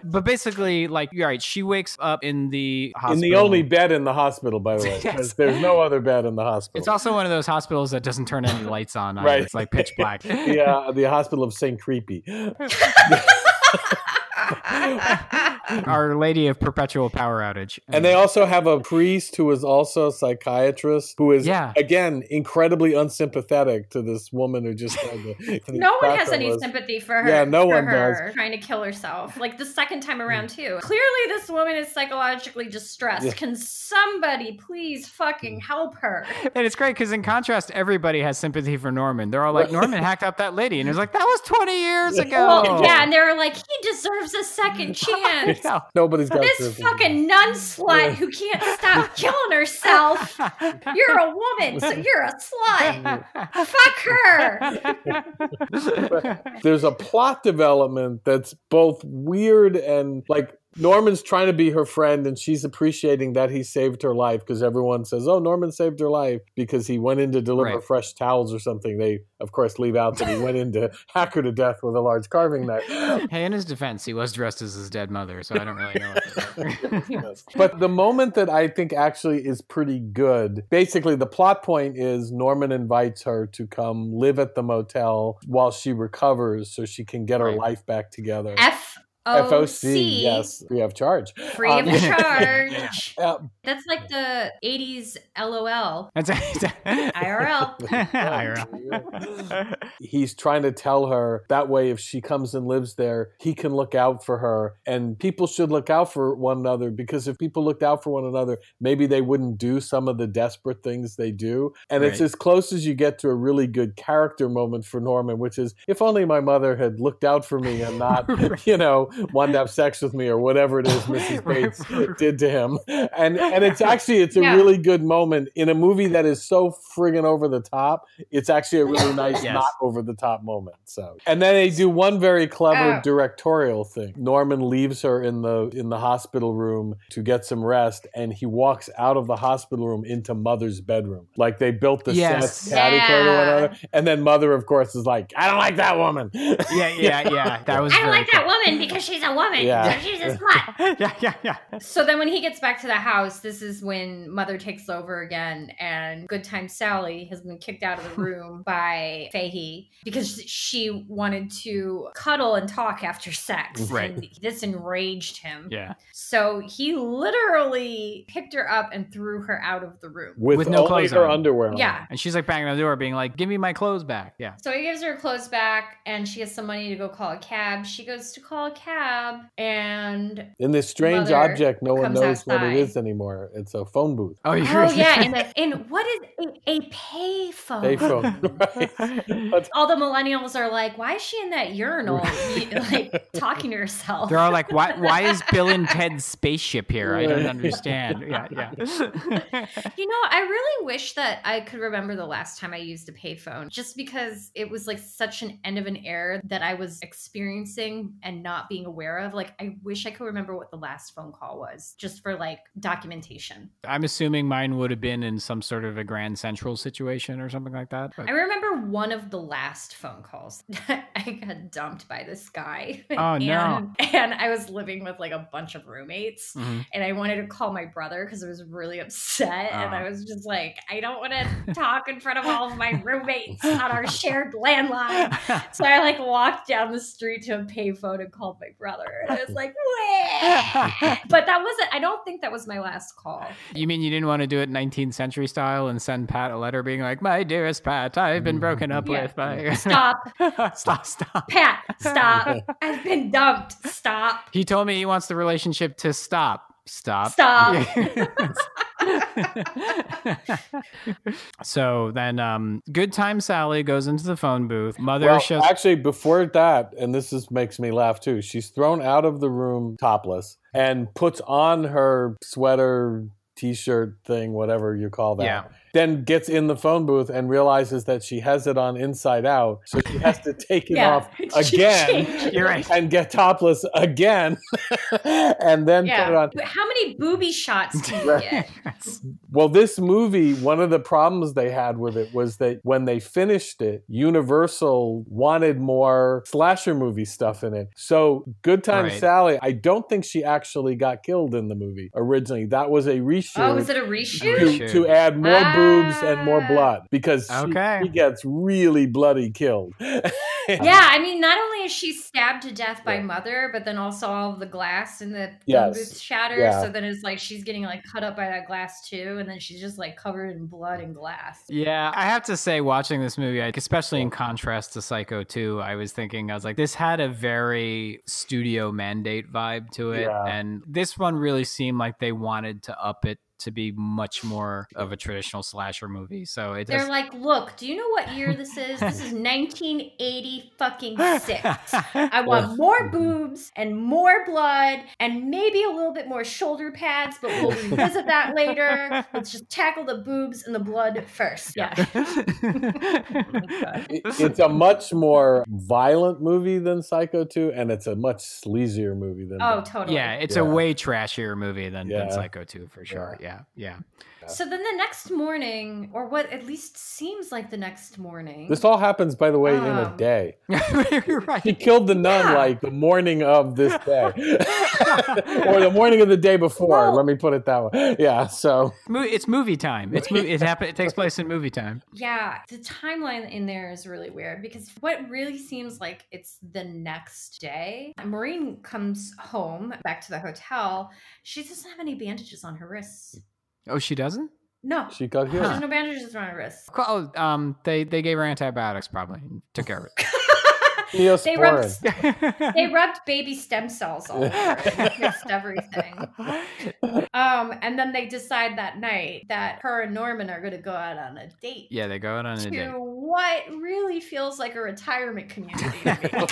but basically, like you're right, she wakes up in the hospital. In the only bed in the hospital, by the way, Yes. 'cause there's no other bed in the hospital. It's also one of those hospitals that doesn't turn any lights on. either. Right. It's like pitch black. yeah, the hospital of St. Creepy. Our Lady of Perpetual Power Outage. And they also have a priest who is also a psychiatrist who is, Yeah. again, incredibly unsympathetic to this woman who just tried to. no one has any was- sympathy for her. Yeah, no for one her Trying to kill herself, like the second time around hmm. too. Clearly, this woman is psychologically distressed. Yeah. Can somebody please fucking hmm. help her? And it's great because, in contrast, everybody has sympathy for Norman. They're all like, Norman hacked up that lady. And it's like, that was 20 years ago. Well, yeah, and they were like, he deserves a second chance. Yeah. Nobody's got This fucking nun slut who can't stop killing herself. You're a woman, so you're a slut. Fuck her. There's a plot development that's both weird and like Norman's trying to be her friend and she's appreciating that he saved her life because everyone says, Oh, Norman saved her life because he went in to deliver Right. fresh towels or something. They, of course, leave out that he went in to hack her to death with a large carving knife. Hey, in his defense, he was dressed as his dead mother, so I don't really know. What But the moment that I think actually is pretty good, basically the plot point is Norman invites her to come live at the motel while she recovers so she can get her life back together. F O FOC, yes, free of charge. Free Um, of charge. Uh, That's like the 80s LOL. That's IRL. IRL. he's trying to tell her that way if she comes and lives there, he can look out for her. And people should look out for one another because if people looked out for one another, maybe they wouldn't do some of the desperate things they do. And it's as close as you get to a really good character moment for Norman, which is if only my mother had looked out for me and not, you know, wanted to have sex with me or whatever it is Mrs. Bates did to him. And and it's actually it's a Yeah. really good moment in a movie that is so friggin' over the top. It's actually a really nice Yes. not over the top moment. So and then they do one very clever Oh. directorial thing. Norman leaves her in the in the hospital room to get some rest, and he walks out of the hospital room into Mother's bedroom. Like they built the Yes. set catty corner or Yeah. whatever. And then Mother, of course, is like, I don't like that woman. yeah, yeah, yeah. That was I don't very like that woman because she's a woman. Yeah. So she's a slut. Yeah, yeah, yeah. So then when he gets back to the house, this is when Mother takes over again, and Good Time Sally has been kicked out of the room by Fahey because she wanted to cuddle and talk after sex. Right. And this enraged him. Yeah. So he literally picked her up and threw her out of the room. With, With no only clothes her on. underwear on. Yeah. And she's like banging on the door, being like, "Give me my clothes back." Yeah. So he gives her clothes back and she has some money to go call a cab. She goes to call a cab cab and In this strange object, no one comes knows what it is anymore. It's a phone booth. Oh, you're Oh yeah, and, the, and what is a, a payphone? Payphone. right. All the millennials are like, "Why is she in that urinal, like talking to herself?" They're all like, why, why is Bill and Ted's spaceship here? I don't understand. Yeah, yeah. You know, I really wish that I could remember the last time I used a payphone, just because it was like such an end of an era that I was experiencing and not being aware of. Like, I wish I could remember what the last phone call was, just for like documentation. I'm assuming mine would have been in some sort of a Grand Central situation or something like that. but- I remember one of the last phone calls. I got dumped by this guy. Oh, no. and, and I was living with like a bunch of roommates. Mhm. and I wanted to call my brother because I was really upset. And Oh. I was just like, I don't want to talk in front of all of my roommates on our shared landline. So I like walked down the street to a payphone and called my brother. And I was like, but that wasn't, I don't think that was my last call. You mean you didn't want to do it 19th century style and send Pat a letter being like, "My dearest Pat, I've been broken up Yeah. with by Stop. stop, stop." Pat, stop. I've been dumped. Stop. He told me he wants the relationship to stop. Stop. Stop. so then, um, good time Sally goes into the phone booth. Mother Well, shows. actually, before that, and this is makes me laugh too. She's thrown out of the room topless and puts on her sweater, t-shirt thing, whatever you call that. Yeah. Then gets in the phone booth and realizes that she has it on inside out, so she has to take it Yeah. off again You're right. and get topless again, and then put it on. But How many booby shots do you get? Well, this movie, one of the problems they had with it was that when they finished it, Universal wanted more slasher movie stuff in it. So, Good Time Right. Sally, I don't think she actually got killed in the movie originally. That was a reshoot. Oh, was it a reshoot? to, Reshoot. to add more ah. Boobs and more blood because she, she gets really bloody killed. Yeah, I mean, not only is she stabbed to death by Yeah. mother, but then also all of the glass in the phone Yes. booth shatters. Yeah. So then it's like she's getting like cut up by that glass too, and then she's just like covered in blood and glass. Yeah, I have to say, watching this movie, especially in contrast to Psycho 2, I was thinking, I was like, this had a very studio mandate vibe to it. Yeah. And this one really seemed like they wanted to up it to be much more of a traditional slasher movie. So it They're does. like, look, do you know what year this is? This is 1980 fucking sick. I want more boobs and more blood and maybe a little bit more shoulder pads, but we'll revisit that later. Let's just tackle the boobs and the blood first. Yeah. It- oh it's a much more violent movie than Psycho 2, and it's a much sleazier movie than Oh, totally. yeah, it's Yeah. a way trashier movie than, Yeah. than Psycho 2 for sure. Yeah, yeah. So then the next morning, or what at least seems like the next morning. This all happens, by the way, in a Um, day. You're right. He killed the nun Yeah. like the morning of this day, or the morning of the day before. Well- let me put it that way. Yeah. So It's movie time. It's mo- it happen- It takes place in movie time. yeah, the timeline in there is really weird because what really seems like it's the next day. Maureen comes home back to the hotel. She doesn't have any bandages on her wrists. Oh, she doesn't. No, she got she There's no bandages on her wrists. Oh, um, they they gave her antibiotics probably. and Took care of it. They rubbed, they rubbed baby stem cells all over it and fixed everything. Um, and then they decide that night that her and Norman are going to go out on a date. yeah, they go out on a date to what really feels like a retirement community.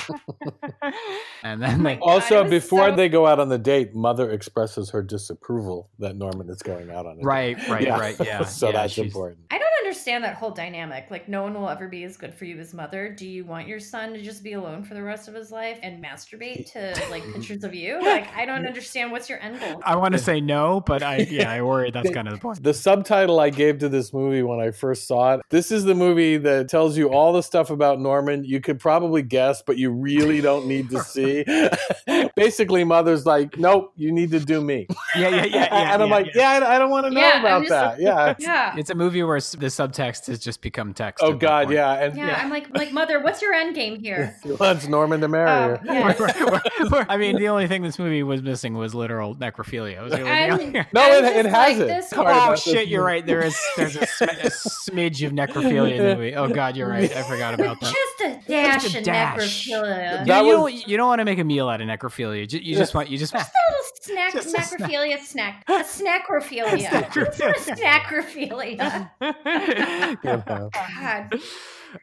And then they God, Also, it was before so- they go out on the date, Mother expresses her disapproval that Norman is going out on a date. Right, right, right, yeah, so yeah, that's she's- important. I don't understand that whole dynamic. Like, no one will ever be as good for you as mother. Do you want your son to just be alone for the rest of his life and masturbate to like pictures of you? Like, I don't understand what's your end goal. I want to say no, but I yeah, I worry that's kind of the point. The subtitle I gave to this movie when I first saw it this is the movie that tells you all the stuff about Norman you could probably guess, but you really don't need to see. Basically, Mother's like, nope, you need to do me. Yeah, yeah, yeah, yeah. and I'm yeah, like, yeah. yeah, I, I don't want to know Yeah, about just- that. Yeah. Yeah. It's a movie where s- the subtext has just become text. Oh God, yeah, and Yeah, I'm like, like mother, what's your end game here? he wants Norman to marry Um, her. yeah. I mean, the only thing this movie was missing was literal necrophilia. Was really the I'm- only- No, it, it has like, it. this Oh about this shit, you're movie. right. There is there's a, sm- a smidge of necrophilia in the movie. Oh god, you're right. I forgot about that. Just a dash Just a of dash. necrophilia. You, That you was- don't, you don't want to make a meal out of necrophilia. Ju- You just want you just a little snack, Just a snack. necrophilia snack. A snackrophilia. Just a snackrophilia. You know. God.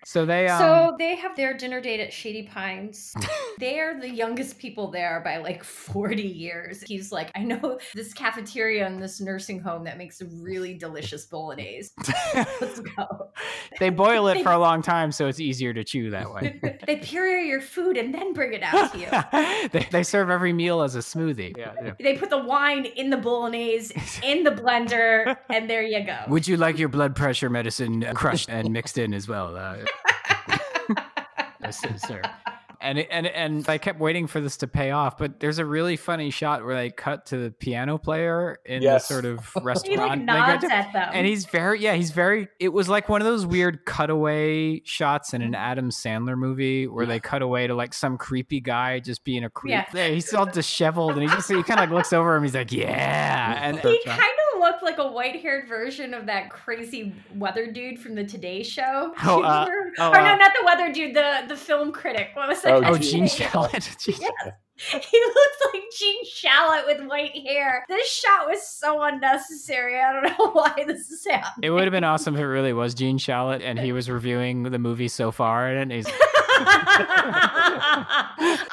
So they um So they have their dinner date at Shady Pines. they are the youngest people there by like 40 years. He's like, I know this cafeteria in this nursing home that makes a really delicious bolognese. Let's go. they boil it for a long time, so it's easier to chew that way. they puree your food and then bring it out to you. they, they serve every meal as a smoothie. Yeah, yeah. They put the wine in the bolognese in the blender, and there you go. Would you like your blood pressure medicine crushed and mixed in as well? Uh, yes, sir. And and and I kept waiting for this to pay off, but there's a really funny shot where they cut to the piano player in Yes. the sort of he restaurant. like nods to- at them. and he's very yeah he's very it was like one of those weird cutaway shots in an mm-hmm. adam sandler movie where they cut away to like some creepy guy just being a creep Yeah. he's all disheveled and he just he kind of like looks over him he's like yeah and He kind of looked like a white-haired version of that crazy weather dude from the Today Show. Oh, uh, oh, or no, uh, not the weather dude, the the film critic. What was that? Oh, guy's oh gene name? shalit Gene- He looks like Gene Shalit with white hair. This shot was so unnecessary. I don't know why this is happening. it would have been awesome if it really was gene shalit and he was reviewing the movie so far and he's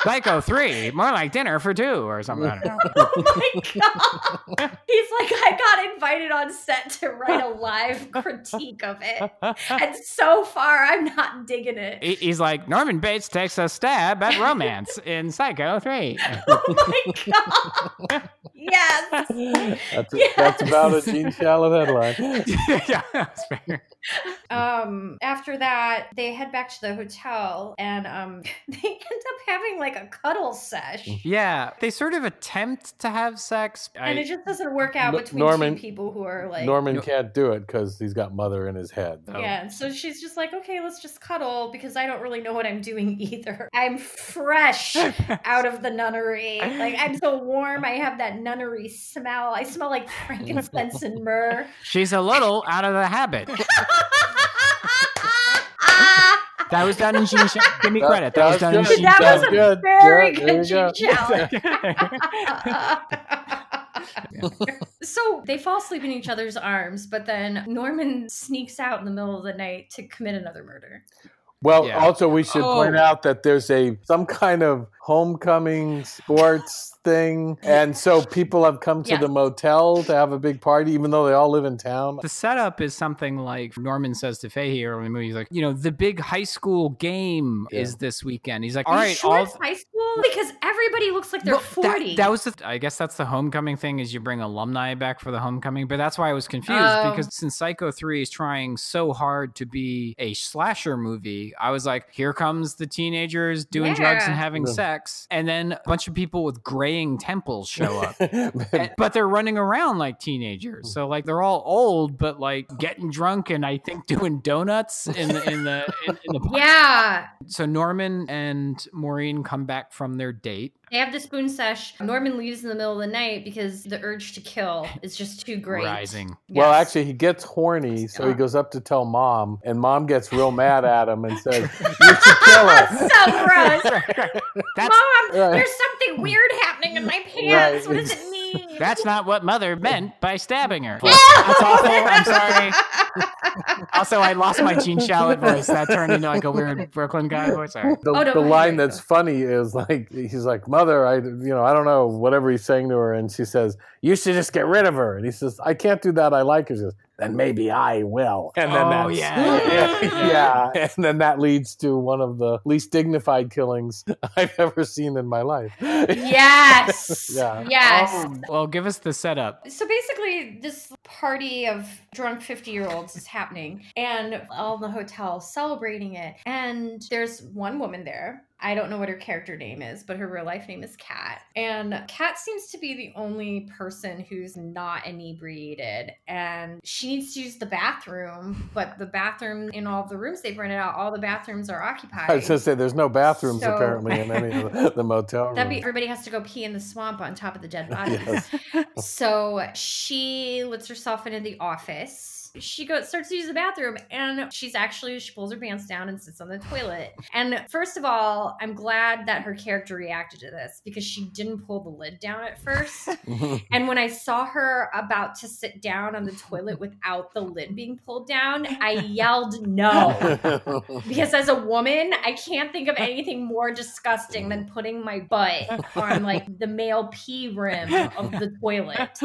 psycho 3 more like dinner for two or something I don't know. oh my god! He's like, I got invited on set to write a live critique of it, and so far I'm not digging it. He- he's like norman bates takes a stab at romance in psycho 3 Oh my god! Yes. That's, Yes. that's about a Gene Shalit headline. yeah that's fair Um. After that, they head back to the hotel, and um, they end up having like a cuddle sesh, Yeah, they sort of attempt to have sex. and I- it just doesn't work out No- between Norman- two people who are like. Norman can't do it because he's got mother in his head. Oh. Yeah, so she's just like, okay, let's just cuddle because I don't really know what I'm doing either. I'm fresh out of the nunnery. Like, I'm so warm. I have that nunnery smell. I smell like frankincense and myrrh. She's a little out of the habit. That was done in Gene. Sh- Give me That- credit. That, that was was done in good. Gene. that That's was a good. very Yeah, good you go. Gene so they fall asleep in each other's arms, but then Norman sneaks out in the middle of the night to commit another murder. Well, Yeah. also we should point Oh. out that there's a some kind of homecoming sports thing, and so people have come to Yeah. the motel to have a big party, even though they all live in town. The setup is something like Norman says to Fahey early in the movie. He's like, you know, the big high school game Yeah. is this weekend. He's like, all right, all you sure all. it's high school? Because everybody looks like they're Well, 40. That, was the, I guess that's the homecoming thing is you bring alumni back for the homecoming, but that's why I was confused Oh. because since Psycho 3 is trying so hard to be a slasher movie, I was like, here comes the teenagers doing drugs and having Yeah. sex, and then a bunch of people with graying temples show up. And- And- but they're running around like teenagers. So like they're all old, but like getting drunk and I think doing donuts in the in the in, in the yeah. So Norman and Maureen come back from their date. They have the spoon sesh. Norman leaves in the middle of the night because the urge to kill is just too great. Rising. Well, actually, he gets horny, so he goes up to tell mom, and mom gets real mad at him and says, "You should kill her." so gross. That's Mom, Right. there's something weird happening in my pants. Right. What does it mean? That's not what mother meant by stabbing her. That's awful. I'm sorry. Also, I lost my Gene Shalit voice. That turned into like a weird Brooklyn guy voice. Sorry. The, Oh, no, the line that's funny is like he's like, "Mother, I, you know, I don't know whatever he's saying to her," and she says, "You should just get rid of her." And he says, "I can't do that. I like her." She says, "Then maybe I will." And then Oh, that's, yeah. yeah, yeah, and then that leads to one of the least dignified killings I've ever seen in my life. Yes. Yeah. Oh. Yes. Oh, well, give us the setup. So basically, this party of drunk 50 year olds is happening. and all the hotel celebrating it. And there's one woman there. I don't know what her character name is, but her real life name is Katt. And Katt seems to be the only person who's not inebriated. And she needs to use the bathroom, but the bathroom in all the rooms they've rented out, all the bathrooms are occupied. I was going to say, there's no bathrooms So- apparently in any of the, the motel rooms. That'd be everybody has to go pee in the swamp on top of the dead bodies. Yes. So she lets herself into the office. She goes starts to use the bathroom and she's actually she pulls her pants down and sits on the toilet. And first of all, I'm glad that her character reacted to this because she didn't pull the lid down at first. And when I saw her about to sit down on the toilet without the lid being pulled down, I yelled no. Because as a woman, I can't think of anything more disgusting than putting my butt on like the male pee rim of the toilet.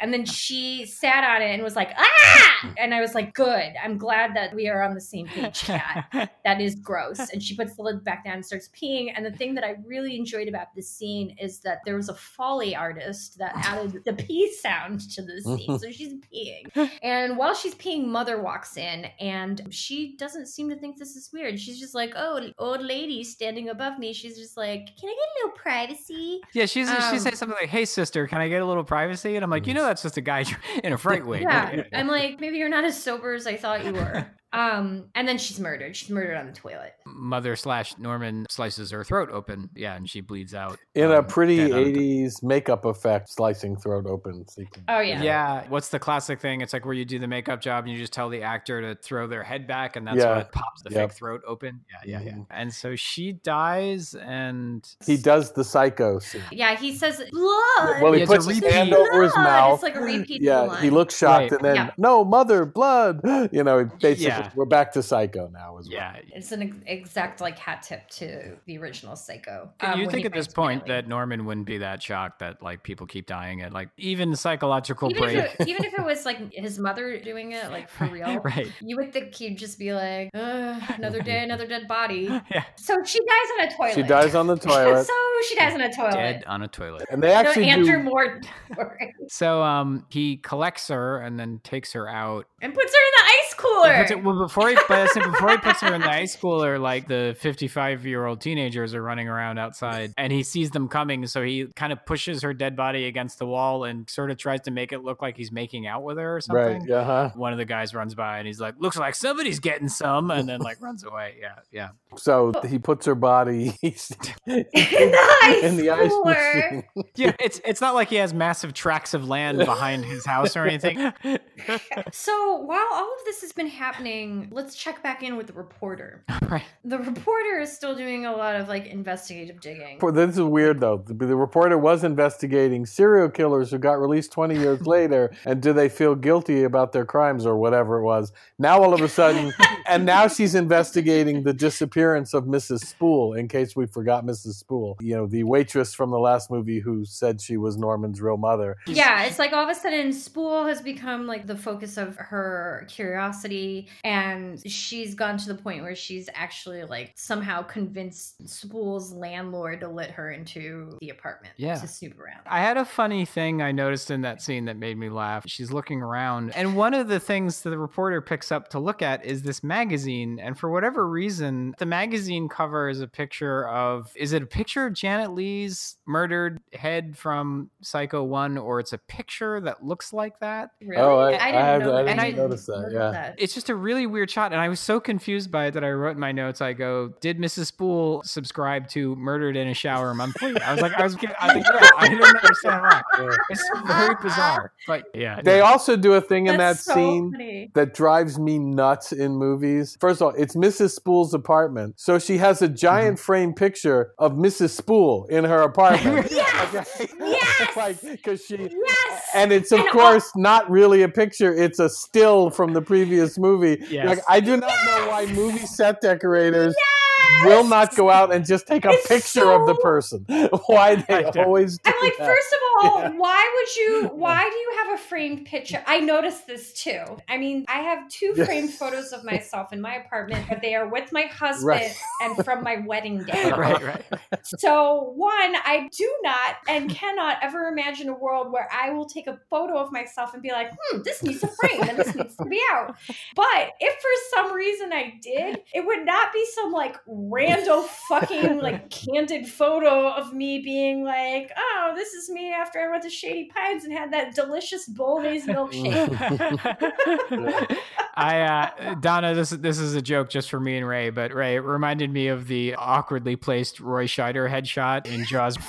And then she sat on it and was like, ah! And I was like, good. I'm glad that we are on the same page, Katt. That is gross. And she puts the lid back down and starts peeing. And the thing that I really enjoyed about this scene is that there was a Foley artist that added the pee sound to the scene. So she's peeing. And while she's peeing, Mother walks in and she doesn't seem to think this is weird. She's just like, oh, old lady standing above me. She's just like, can I get a little privacy? Yeah, she's she Um, says something like, "Hey, sister, can I get a little privacy?" And I'm like, "You know, that's just a guy in a fright wig." Yeah. I'm like, maybe you're not as sober as I thought you were. Um, and then she's murdered. She's murdered on the toilet. Mother slash Norman slices her throat open. Yeah, and she bleeds out in a um, pretty dead on the- 80s makeup effect, slicing throat open sequence. Oh yeah. Yeah. What's the classic thing? It's like where you do the makeup job and you just tell the actor to throw their head back, and that's Yeah. what pops the Yep. fake throat open. Yeah, yeah, yeah. Mhm. And so she dies, and He does the psycho scene. Yeah, he says blood. Well, he Yeah, it's a puts his repeat. hand over his mouth. It's like a repeat. yeah, line. he looks shocked, Right. and then Yeah. no, mother, blood. You know, he basically, Yeah. We're back to Psycho now as well. yeah. It's an exact like hat tip to the original Psycho. you um, when think at this point Manly. that Norman wouldn't be that shocked that like people keep dying at like even psychological even break. if, it, even if it was like his mother doing it, like for real, right. you would think he'd just be like, another day, another dead body. Yeah. So she dies on a toilet. She dies on the toilet, so she dies on a toilet. Dead on a toilet. and they No, actually Andrew do. Moore. So um he collects her and then takes her out. and puts her in the ice cooler. Puts it- well, before he but I said before he puts her in the ice cooler, like the 55 year old teenagers are running around outside, and he sees them coming, so he kind of pushes her dead body against the wall and sort of tries to make it look like he's making out with her or something. Right, yeah, huh? One of the guys runs by and he's like, "Looks like somebody's getting some," and then like runs away. Yeah, yeah. So he puts her body in in the ice in the ice cooler. machine. Yeah, it's it's not like he has massive tracts of land behind his house or anything. So while all of this has been happening, let's check back in with the reporter. right. The reporter is still doing a lot of like investigative digging. This is weird though. The, the reporter was investigating serial killers who got released 20 years later, and do they feel guilty about their crimes or whatever it was? Now all of a sudden, and now she's investigating the disappearance of Mrs. Spool. In case we forgot Mrs. Spool, you know, the waitress from the last movie who said she was Norman's real mother. Yeah, it's like all of a sudden Spool has become like the focus of her curiosity, and she's gone to the point where she's actually like somehow convinced Spool's landlord to let her into the apartment Yeah. to snoop around. I had a funny thing I noticed in that scene that made me laugh. She's looking around, and one of the things that the reporter picks up to look at is this magazine. And for whatever reason, the magazine cover is a picture of is it a picture of Janet Leigh's murdered head from Psycho 1, or it's a picture that looks like that? Really? Oh, I- didn't I have- know I that. didn't notice that, yeah. It's just a really weird shot, and I was so confused by it that I wrote in my notes. I go, "Did Mrs. Spool subscribe to Murdered in a Shower monthly?" I was like, "I was, getting- I, think, yeah, I didn't understand why." It's very bizarre, but yeah, They yeah. also do a thing in That's that so scene funny. that drives me nuts in movies. First of all, it's Mrs. Spool's apartment. So she has a giant mm-hmm. frame picture of Mrs. Spool in her apartment. Yes! Okay? Yes! like, because she. Yes! And it's, of And all- course, not really a picture. It's a still from the previous movie. Yes. Like, I do not know why movie set decorators will not go out and just take a It's picture of the person. Why they always do I'm like, that. first of all, Yeah. why would you? Why do you have a framed picture? I noticed this too. I mean, I have two Yeah. framed photos of myself in my apartment, but they are with my husband Right. and from my wedding day. right, right. So, one, I do not and cannot ever imagine a world where I will take a photo of myself and be like, hmm, this needs a frame and this needs to be out. But if for some reason I did, it would not be some like rando fucking like candid photo of me being like, oh, this is me after I went to Shady Pines and had that delicious bolognese milkshake. I uh, Donna, this this is a joke just for me and Ray, but Ray, it reminded me of the awkwardly placed Roy Scheider headshot in Jaws.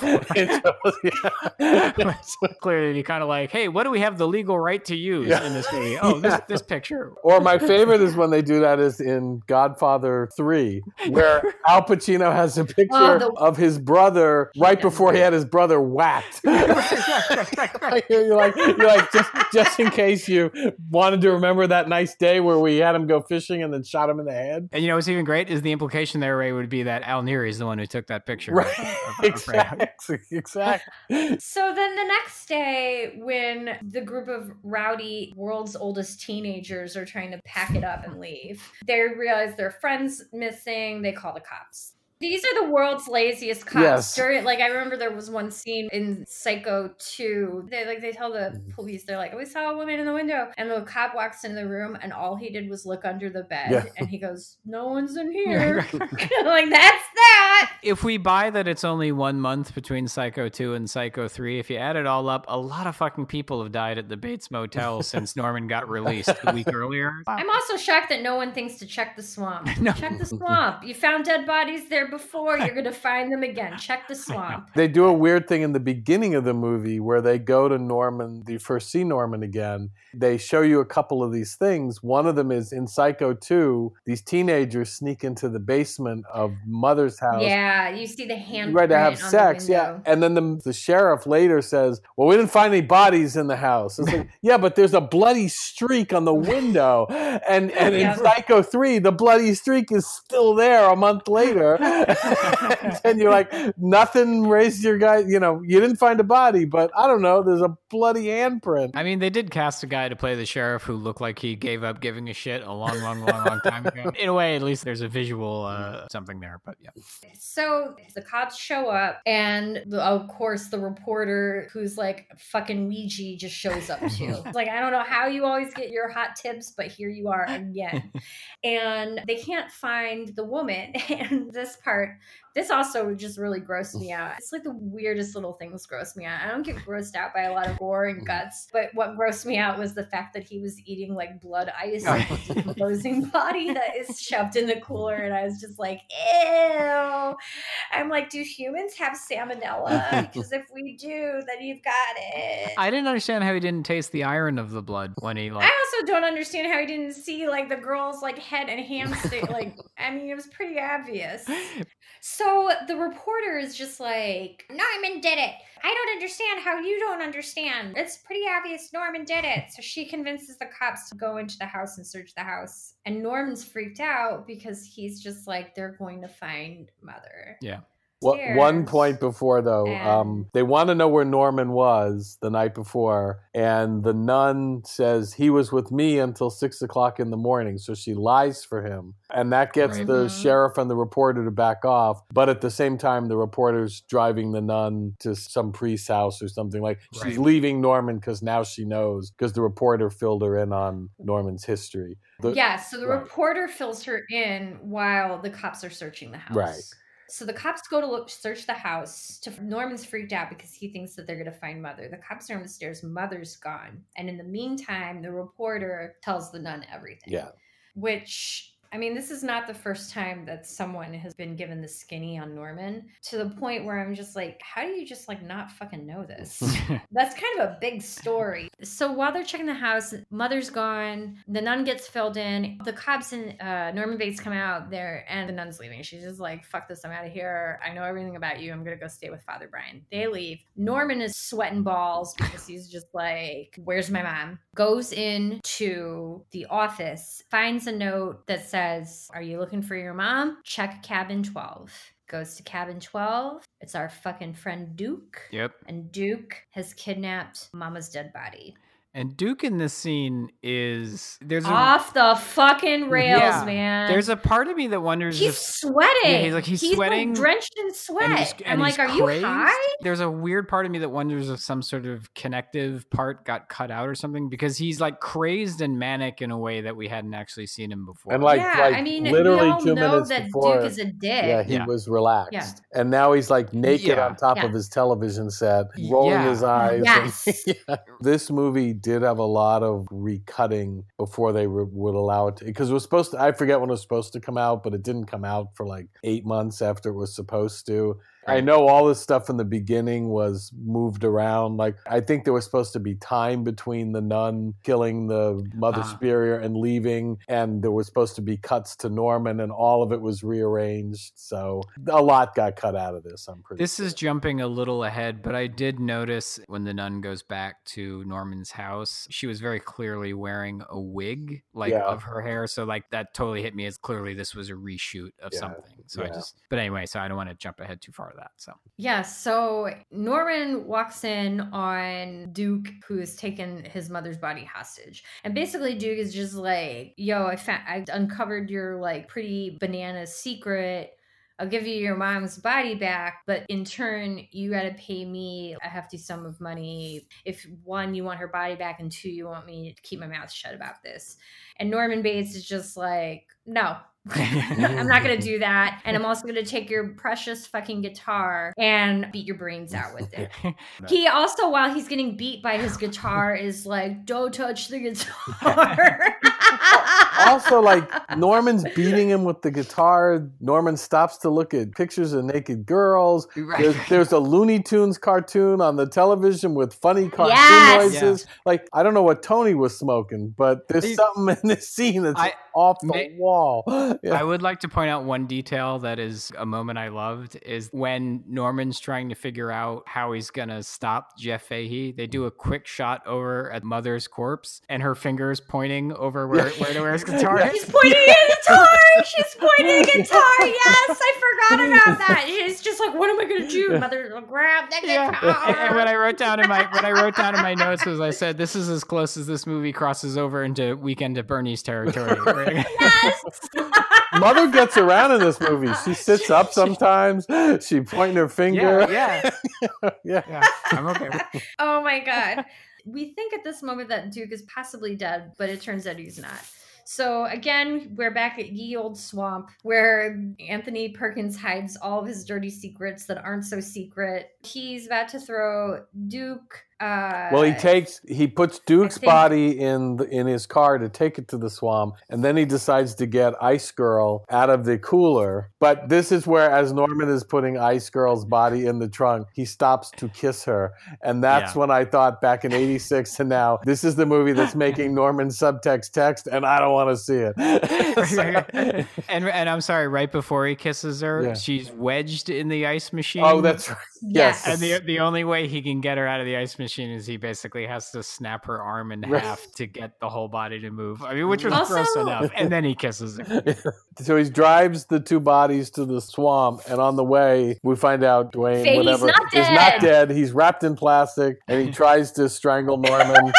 It's Clearly, kind of like, hey, what do we have the legal right to use Yeah. in this movie? Oh, this this picture. Or my favorite is when they do that is in Godfather 3, where Al Pacino has a picture Oh, the- of his brother right before he had his brother whacked. you're like, you're like just, just in case you wanted to remember that nice day where we had him go fishing and then shot him in the head. And you know what's even great is the implication there, Ray, would be that Al Neri is the one who took that picture. Right. of- of- of Exactly. Exactly. So then the next day, when the group of rowdy world's oldest teenagers are trying to pack it up and leave, they realize their friend's missing. They call the cops. These are the world's laziest cops. Yes. During, like I remember there was one scene in Psycho 2. They like they tell the mm-hmm. police, they're like, We saw a woman in the window. And the cop walks into the room and all he did was look under the bed Yeah. and he goes, No one's in here. like that's that. If we buy that it's only one month between Psycho 2 and Psycho 3, if you add it all up, a lot of fucking people have died at the Bates Motel since Norman got released a week earlier. I'm also shocked that no one thinks to check the swamp. No. Check the swamp. You found dead bodies there before. You're going to find them again. Check the swamp. They do a weird thing in the beginning of the movie where they go to Norman, you first see Norman again. They show you a couple of these things. One of them is in Psycho 2, these teenagers sneak into the basement of Mother's house. Yeah, you see the hand. Right to have sex, yeah. And then the, the sheriff later says, Well, we didn't find any bodies in the house. It's like, yeah, but there's a bloody streak on the window. And and in Psycho 3, the bloody streak is still there a month later. and you're like, nothing raised your guy, you know, you didn't find a body, but I don't know, there's a bloody handprint. I mean, they did cast a guy to play the sheriff who looked like he gave up giving a shit a long, long, long, long time ago. In a way, at least there's a visual uh, something there. But yeah, So the cops show up, and of course, the reporter who's like fucking Ouija just shows up too. Like, I don't know how you always get your hot tips, but here you are again. and they can't find the woman. And this part, part this also just really grossed me out. It's like the weirdest little things gross me out. I don't get grossed out by a lot of gore and mm. guts, but what grossed me out was the fact that he was eating like blood ice, oh. like decomposing body that is shoved in the cooler, and I was just like, ew. I'm like, do humans have salmonella? Because if we do, then you've got it. I didn't understand how he didn't taste the iron of the blood when he like. I also don't understand how he didn't see like the girl's like head and hand stick. like, I mean, it was pretty obvious. So the reporter is just like, Norman did it. I don't understand how you don't understand. It's pretty obvious Norman did it. So she convinces the cops to go into the house and search the house. And Norman's freaked out because he's just like, they're going to find mother. Yeah. What, one point before though, um, they want to know where Norman was the night before, and the nun says he was with me until six o'clock in the morning. So she lies for him, and that gets Right. the Mhm. sheriff and the reporter to back off. But at the same time, the reporter's driving the nun to some priest's house or something like. She's leaving Norman because now she knows because the reporter filled her in on Norman's history. The- yeah, so the right. reporter fills her in while the cops are searching the house. Right. So the cops go to look search the house. To Norman's freaked out because he thinks that they're gonna find mother. The cops are on the stairs. Mother's gone, and in the meantime, the reporter tells the nun everything. Yeah. Which I mean, this is not the first time that someone has been given the skinny on Norman to the point where I'm just like, how do you just like not fucking know this? That's kind of a big story. So while they're checking the house, mother's gone. The nun gets filled in. The cops and uh, Norman Bates come out there, and the nun's leaving. She's just like, "Fuck this! I'm out of here. I know everything about you. I'm gonna go stay with Father Brian." They leave. Norman is sweating balls because he's just like, "Where's my mom?" Goes in to the office, finds a note that says, "Are you looking for your mom? Check cabin 12." Goes to cabin 12. It's our fucking friend Duke. Yep. And Duke has kidnapped Mama's dead body. And Duke in this scene is there's a Off the fucking rails, Yeah. man. there's a part of me that wonders he's if sweating. Yeah, he's like- he's sweating, drenched in sweat. and he's, I'm like, he's are you crazed. high? There's a weird part of me that wonders if some sort of connective part got cut out or something because he's like crazed and manic in a way that we hadn't actually seen him before. And like, yeah, like I mean, literally we all two know minutes that before, Duke is a dick. yeah, he Yeah. was relaxed, Yeah. and now he's like naked Yeah. on top Yeah. of his television set, rolling Yeah. his eyes. Yes. and- Yeah. This movie did have a lot of recutting before they re- would allow it because it was supposed to. I forget when it was supposed to come out, but it didn't come out for like eight months after it was supposed to. I know all this stuff in the beginning was moved around. Like I think there was supposed to be time between the nun killing the Mother Ah. Superior and leaving, and there was supposed to be cuts to Norman, and all of it was rearranged. So a lot got cut out of this. I'm pretty. This is jumping a little ahead, but I did notice when the nun goes back to Norman's house, she was very clearly wearing a wig, like Yeah. of her hair. So like that totally hit me as clearly this was a reshoot of Yeah, something. So I just, but anyway, so I don't want to jump ahead too far that. So Yeah, so Norman walks in on Duke, who's taken his mother's body hostage. And basically, Duke is just like, yo, I, fa- I uncovered your like pretty banana secret. I'll give you your mom's body back, but in turn, you got to pay me a hefty sum of money. If one, you want her body back, and two, you want me to keep my mouth shut about this. And Norman Bates is just like, no, I'm not going to do that. And I'm also going to take your precious fucking guitar and beat your brains out with it. He also, while he's getting beat by his guitar, is like, don't touch the guitar. also like Norman's beating him with the guitar. Norman stops to look at pictures of naked girls. There's, there's a Looney Tunes cartoon on the television with funny cartoon Yes. noises. Like I don't know what Tony was smoking, but there's He- something in this scene that's I- off the may- wall. Yeah. I would like to point out one detail that is a moment I loved is when Norman's trying to figure out how he's gonna stop Jeff Fahey. They do mm. a quick shot over at Mother's corpse and her fingers pointing over where where to where his guitar Yeah. She's is. pointing at a guitar. She's pointing at a guitar. Yes, I forgot about that. She's just like, what am I going to do? Mother, grab the Yeah. guitar. And, and what I wrote down in my what I wrote down in my notes was I said this is as close as this movie crosses over into Weekend at Bernie's territory. yes. Mother gets around in this movie. She sits up sometimes. She pointing her finger. yeah, yeah, yeah. yeah. I'm okay. With oh my god. We think at this moment that Duke is possibly dead, but it turns out he's not. So again, we're back at Ye Old Swamp, where Anthony Perkins hides all of his dirty secrets that aren't so secret. He's about to throw Duke. Uh, Well, he takes he puts Duke's think- body in the, in his car to take it to the swamp, and then he decides to get Ice Girl out of the cooler. But this is where, as Norman is putting Ice Girl's body in the trunk, he stops to kiss her, and that's Yeah. when I thought back in '86 and now this is the movie that's making Norman subtext text, and I don't want to see it. So- and and I'm sorry, right before he kisses her, Yeah. she's wedged in the ice machine. oh, that's right. Yes. And the the only way he can get her out of the ice machine is he basically has to snap her arm in half to get the whole body to move. I mean, which mm. was Also- gross enough. And then he kisses her. so he drives the two bodies to the swamp, and on the way, we find out Duane, Fahey's whatever, not is not dead. He's wrapped in plastic, and he tries to strangle Norman,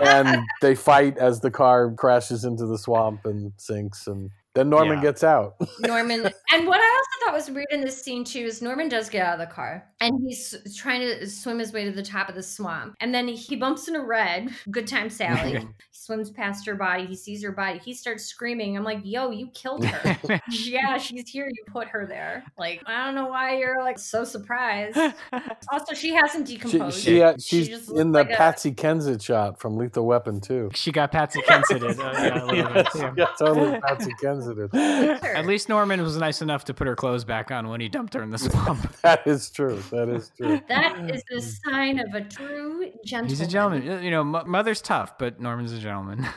and they fight as the car crashes into the swamp and sinks, and then Norman Yeah. gets out. Norman. And what I also thought was weird in this scene too is Norman does get out of the car and he's trying to swim his way to the top of the swamp. And then he bumps into Red, Good Time Sally. he swims past her body. He sees her body. He starts screaming. I'm like, yo, you killed her. yeah, she's here. You put her there. Like, I don't know why you're like so surprised. Also, she hasn't decomposed. she, uh, She she's just in the like a- Patsy Kensit shot from Lethal Weapon 2. she got Patsy Kensited. Uh, yeah, a little bit, Yes, yeah. yeah, totally Patsy Kensited. At least Norman was nice enough to put her clothes clothes back on when he dumped her in the swamp. that is true. That is true. That is the sign of a true gentleman. He's a gentleman. You know, mother's tough, but Norman's a gentleman.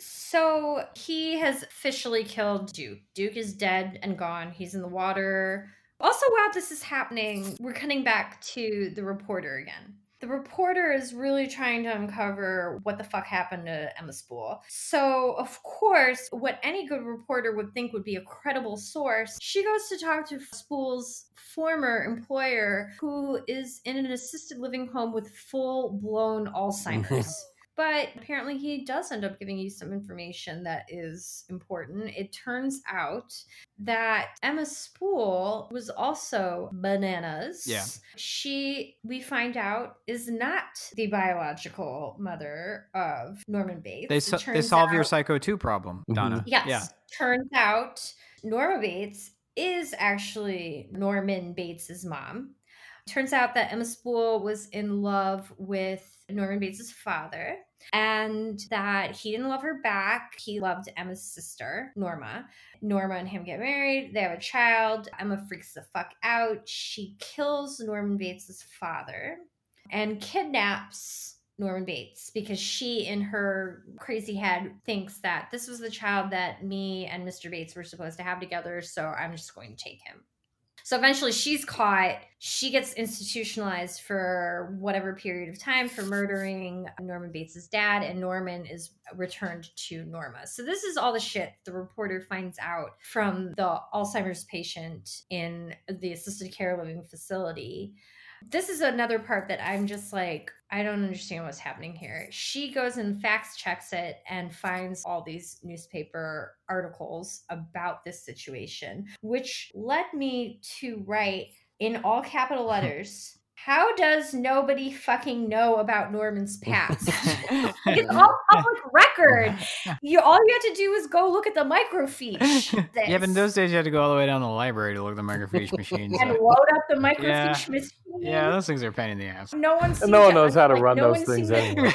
So he has officially killed Duke. Duke is dead and gone. He's in the water. Also, while this is happening, we're cutting back to the reporter again. The reporter is really trying to uncover what the fuck happened to Emma Spool. So, of course, what any good reporter would think would be a credible source, she goes to talk to Spool's former employer, who is in an assisted living home with full blown Alzheimer's. But apparently, he does end up giving you some information that is important. It turns out that Emma Spool was also bananas. Yeah. She, we find out, is not the biological mother of Norman Bates. they so- they turns solve your Psycho 2 problem, Mhm. Donna. Yes. Yeah. Turns out Norma Bates is actually Norman Bates's mom. Turns out that Emma Spool was in love with Norman Bates's father and that he didn't love her back. He loved Emma's sister, Norma. Norma and him get married. They have a child. Emma freaks the fuck out. She kills Norman Bates's father and kidnaps Norman Bates because she, in her crazy head, thinks that this was the child that me and Mr. Bates were supposed to have together, so I'm just going to take him. So eventually she's caught. She gets institutionalized for whatever period of time for murdering Norman Bates's dad, and Norman is returned to Norma. So this is all the shit the reporter finds out from the Alzheimer's patient in the assisted care living facility. This is another part that I'm just like, I don't understand what's happening here. She goes and fact checks it and finds all these newspaper articles about this situation, which led me to write in all capital letters. How does nobody fucking know about Norman's past? it's all public record. You all you had to do is go look at the microfiche. yeah, but in those days you had to go all the way down to the library to look at the microfiche machines. and so- load up the microfiche Yeah. machine. yeah, those things are a pain in the ass. No one no one to knows how to like, run no those things seems- anyway.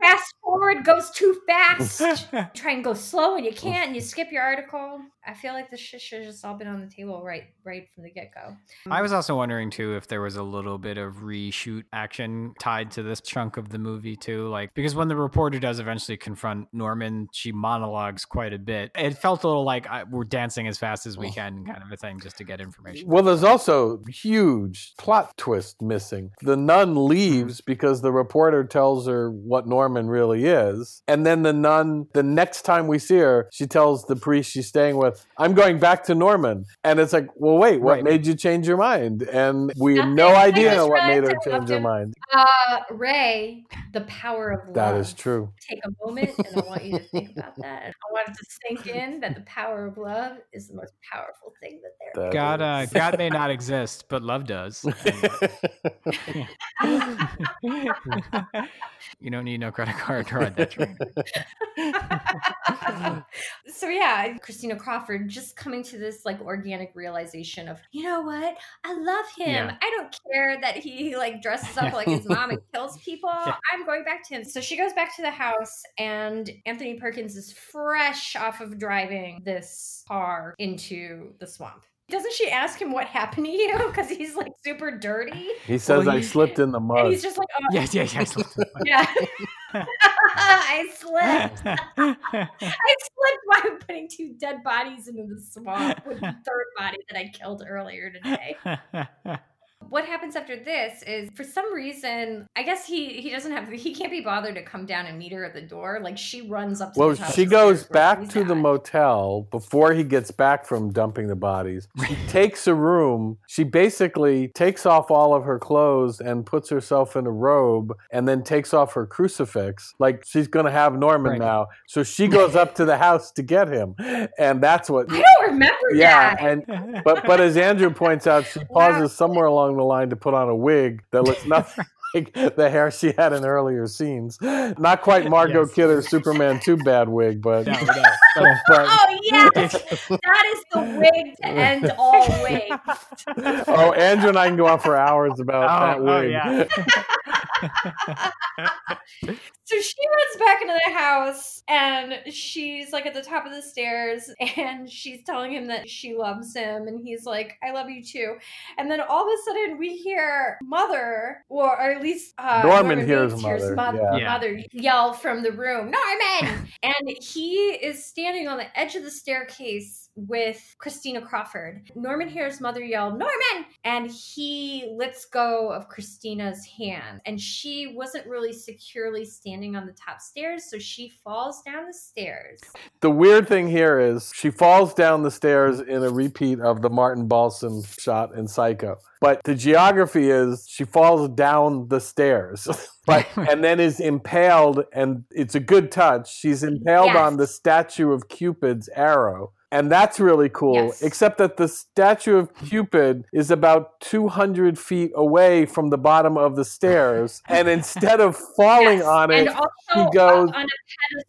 Fast forward goes too fast. You Try and go slow and you can't and you skip your article. I feel like this shit should have just all been on the table right right from the get go. I was also wondering too if there was a little bit of reshoot action tied to this chunk of the movie too, like because when the reporter does eventually confront Norman, she monologues quite a bit. It felt a little like I, we're dancing as fast as we can, kind of a thing, just to get information. Well, there's also huge plot twist missing. The nun leaves because the reporter tells her what Norman really is, and then the nun, the next time we see her, she tells the priest she's staying with, "I'm going back to Norman," and it's like, well, wait, what Right. made you change your mind? And we have no idea what made her change her mind. Uh Ray, the power of love. That is true. Take a moment and I want you to think about that. And I want it to sink in that the power of love is the most powerful thing that there is. That God, uh, God may not exist, but love does. you don't need no credit card to ride that train. so yeah, Christina Crawford just coming to this like organic realization of, you know what? I love him. Yeah. I don't care that he like dresses up like his mom and kills people. I'm going back to him. So she goes back to the house and Anthony Perkins is fresh off of driving this car into the swamp. Doesn't she ask him what happened to you? Because he's like super dirty. he says Well, I slipped in the And mud. he's just like, oh, yes, yes, yes. yeah. I slipped. I slipped by putting two dead bodies into the swamp with the third body that I killed earlier today. What happens after this is for some reason, I guess he he doesn't have he can't be bothered to come down and meet her at the door. Like she runs up to Well, the top she of goes back he's to the motel before he gets back from dumping the bodies. She takes a room. She basically takes off all of her clothes and puts herself in a robe and then takes off her crucifix. Like she's going to have Norman Right. now. So she goes up to the house to get him. And that's what. I don't remember Yeah, that. and but but as Andrew points out, she pauses somewhere along the line to put on a wig that looks nothing like the hair she had in earlier scenes. Not quite Margot Yes. Kidder Superman two bad wig, but No, no, but, but- Oh yes, that is the wig to end all wigs. oh, Andrew and I can go on for hours about Oh, that oh, wig. yeah. So she runs back into the house and she's like at the top of the stairs and she's telling him that she loves him and he's like i love you too and then all of a sudden we hear mother or, or at least uh, Norman hears mother, mother, yeah. Yeah. mother yell from the room norman and he is standing on the edge of the staircase with christina crawford norman hears mother yell norman and he lets go of christina's hand and she wasn't really securely standing on the top stairs so she falls down the stairs The weird thing here is she falls down the stairs in a repeat of the Martin Balsam shot in Psycho. But the geography is she falls down the stairs. but and then is impaled and it's a good touch. She's impaled Yes. on the statue of Cupid's arrow. And that's really cool, Yes. except that the statue of Cupid is about 200 feet away from the bottom of the stairs. And instead of falling Yes, on it, she goes.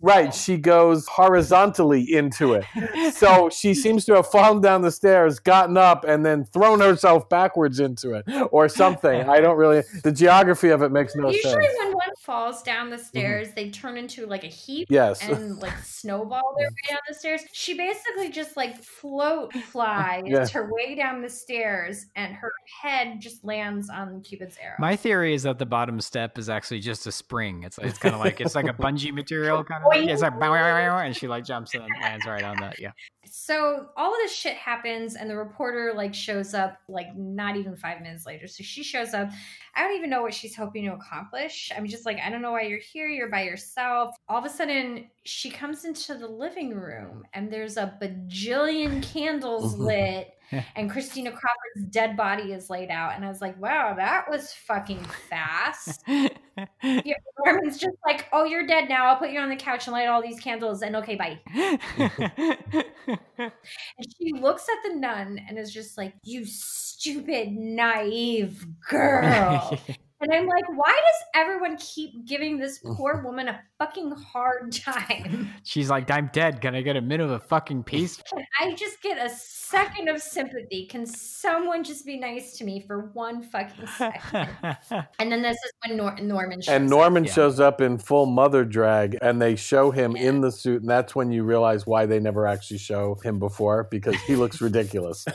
Right, she goes horizontally into it. So she seems to have fallen down the stairs, gotten up, and then thrown herself backwards into it or something. I don't really. The geography of it makes no Usually, sense. Usually, when one falls down the stairs, they turn into like a heap Yes. and like snowball their way down the stairs. She basically just like float flies Yeah. her way down the stairs, and her head just lands on Cupid's arrow. My theory is that the bottom step is actually just a spring. It's it's kind of like it's like a bungee material kind of. Thing. It's like and she like jumps in and lands right on that. Yeah. So all of this shit happens and the reporter like shows up like not even five minutes later. So she shows up. I don't even know what she's hoping to accomplish. I'm just like i don't know why you're here. You're by yourself. All of a sudden she comes into the living room and there's a bajillion candles lit and christina crawford's dead body is laid out and i was like wow that was fucking fast yeah, Norman's just like, "Oh, you're dead now. I'll put you on the couch and light all these candles, and okay, bye." And she looks at the nun and is just like, You stupid, naive girl. and I'm like, Why does everyone keep giving this poor woman a fucking hard time? She's like, I'm dead. Can I get a minute of a fucking peace? Can I just get a second of sympathy? Can someone just be nice to me for one fucking second? And then this is when Nor- Norman shows And up. Norman Yeah. shows up in full mother drag, and they show him in the suit, and that's when you realize why they never actually show him before because he looks ridiculous.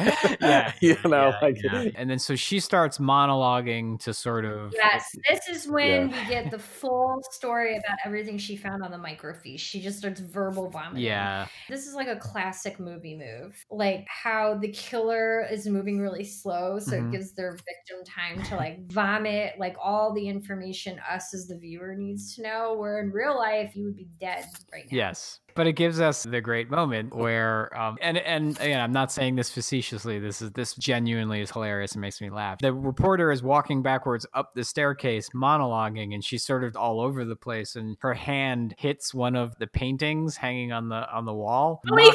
yeah, you know, yeah, like yeah. and then so she starts monologuing to sort of Yes, this is when Yeah. we get the full story about everything she found on the microfiche. She just starts verbal vomiting. yeah This is like a classic movie move. Like how the killer is moving really slow, so Mhm. it gives their victim time to like vomit like all the information us as the viewer needs to know. Where in real life you would be dead right now. Yes. But it gives us the great moment where, um, and and again, I'm not saying this facetiously. This is this genuinely is hilarious and makes me laugh. The reporter is walking backwards up the staircase, monologuing, and she's sort of all over the place. And her hand hits one of the paintings hanging on the on the wall. Oh, he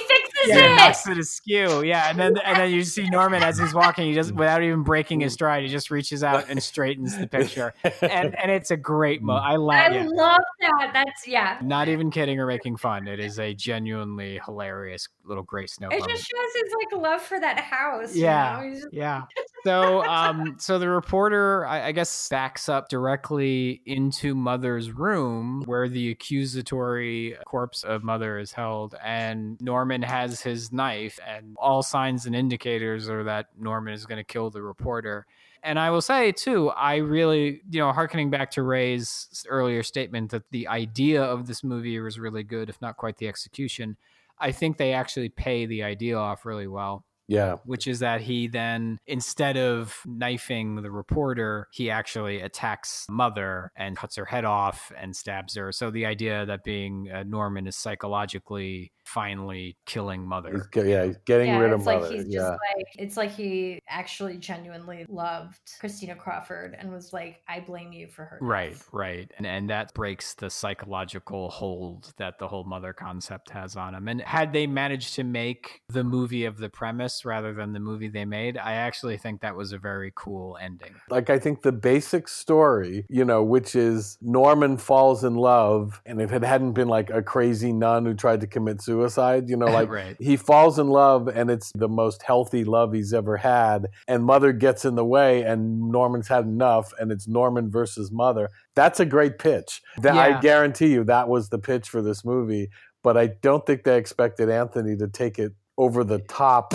yeah, it. knocks it askew. Yeah, and then and then you see Norman as he's walking. He just without even breaking his stride, he just reaches out and straightens the picture. And and it's a great mo. I laugh. I yeah. love that. That's yeah. Not even kidding or making fun. It is a genuinely hilarious little Grace Snow It moment. just shows his like love for that house. you Yeah. know? Just- Yeah. So, um, so the reporter, I, I guess, backs up directly into Mother's room where the accusatory corpse of Mother is held, and Norman has his knife, and all signs and indicators are that Norman is going to kill the reporter. And I will say too, I really, you know, harkening back to Ray's earlier statement that the idea of this movie was really good, if not quite the execution. I think they actually pay the idea off really well yeah. which is that he then instead of knifing the reporter he actually attacks mother and cuts her head off and stabs her so the idea that being uh, norman is psychologically finally killing He's, mother ge- yeah, he's getting yeah, rid it's of like mother. he's yeah. just like it's like he actually genuinely loved Christina Crawford and was like, I blame you for her. right death." right and and that breaks the psychological hold that the whole mother concept has on him and had they managed to make the movie of the premise rather than the movie they made, I actually think that was a very cool ending. Like, I think the basic story, you know, which is Norman falls in love, and if it hadn't been like a crazy nun who tried to commit suicide, you know, like Right. he falls in love and it's the most healthy love he's ever had, and mother gets in the way, and Norman's had enough, and it's Norman versus mother. That's a great pitch. That I guarantee you that was the pitch for this movie, but I don't think they expected Anthony to take it over the top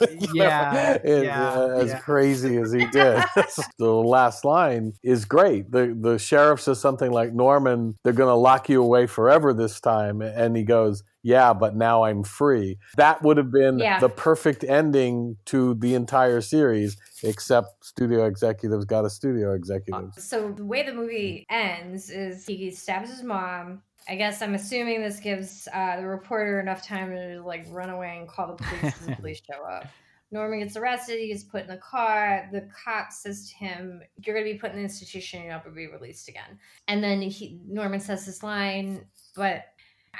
you know, Yeah, as- uh, as yeah. crazy as he did the last line is great the the sheriff says something like norman they're going to lock you away forever this time and he goes yeah but now i'm free that would have been Yeah. the perfect ending to the entire series except studio executives got a studio uh, executive So the way the movie ends is he stabs his mom. I guess I'm assuming this gives uh, the reporter enough time to like run away and call the police. the police show up. Norman gets arrested. He gets put in the car. The cop says to him, "You're going to be put in an institution. You're not going to be released again." And then he Norman says this line, "But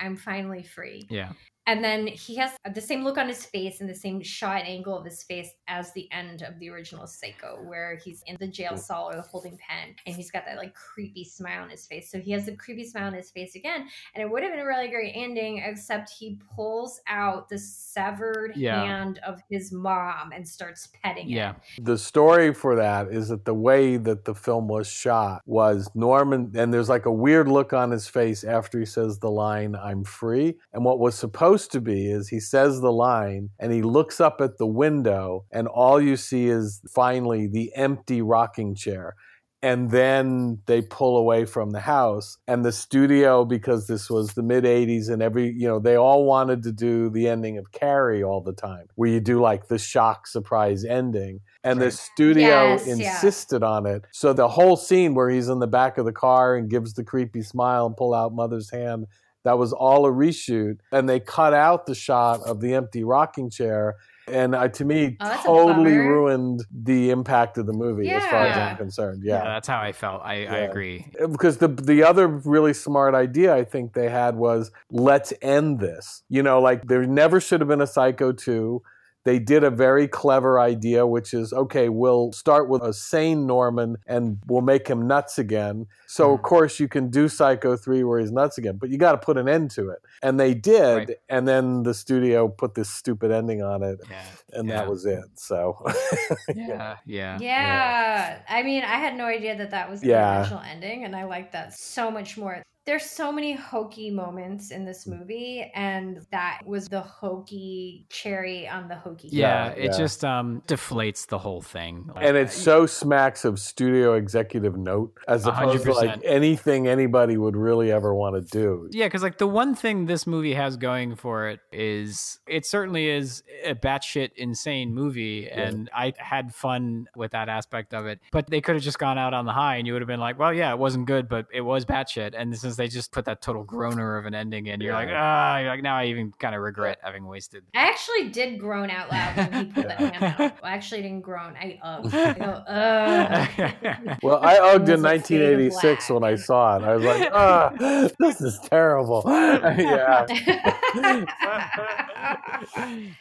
I'm finally free." Yeah. And then he has the same look on his face and the same shot angle of his face as the end of the original Psycho, where he's in the jail mm. cell or the holding pen and he's got that like creepy smile on his face. So he has the creepy smile on his face again. And it would have been a really great ending, except he pulls out the severed Yeah. hand of his mom and starts petting it. Yeah. it. the story for that is that the way that the film was shot was Norman, and there's like a weird look on his face after he says the line, I'm free. And what was supposed to be is he says the line and he looks up at the window, and all you see is finally the empty rocking chair. And then they pull away from the house. And the studio, because this was the mid 80s and every, you know, they all wanted to do the ending of Carrie all the time, where you do like the shock surprise ending. And the studio Yes, yeah. insisted on it. So the whole scene where he's in the back of the car and gives the creepy smile and pull out mother's hand, that was all a reshoot. And they cut out the shot of the empty rocking chair. And uh, to me, Oh, totally ruined the impact of the movie as far as I'm concerned. Yeah, Yeah. that's how I felt. I, I agree. Because the the other really smart idea I think they had was let's end this. You know, like there never should have been a Psycho 2. They did a very clever idea, which is okay, we'll start with a sane Norman and we'll make him nuts again. So, of mm-hmm. course, you can do Psycho 3 where he's nuts again, but you got to put an end to it. And they did. Right. And then the studio put this stupid ending on it, Yeah. and Yeah. that was it. So, Yeah. Yeah. Yeah. I mean, I had no idea that that was the Yeah. original ending, and I like that so much more. There's so many hokey moments in this movie, and that was the hokey cherry on the hokey. Yeah, Yeah, it yeah. just um deflates the whole thing. and it's so smacks of studio executive note as A opposed to like anything anybody would really ever want to do. Yeah, because like the one thing this movie has going for it is it certainly is a batshit insane movie, and I had fun with that aspect of it. But they could have just gone out on the high, and you would have been like, "Well, yeah, it wasn't good, but it was batshit." And since they just put that total groaner of an ending in, you're like, ah, you're like now I even kind of regret having wasted. I actually did groan out loud when he pulled that hand out. I actually didn't groan. I ugged. I go, ugh. Well, I ugged in It was like fade to 1986 when I saw it. I was like, ah, this is terrible. yeah.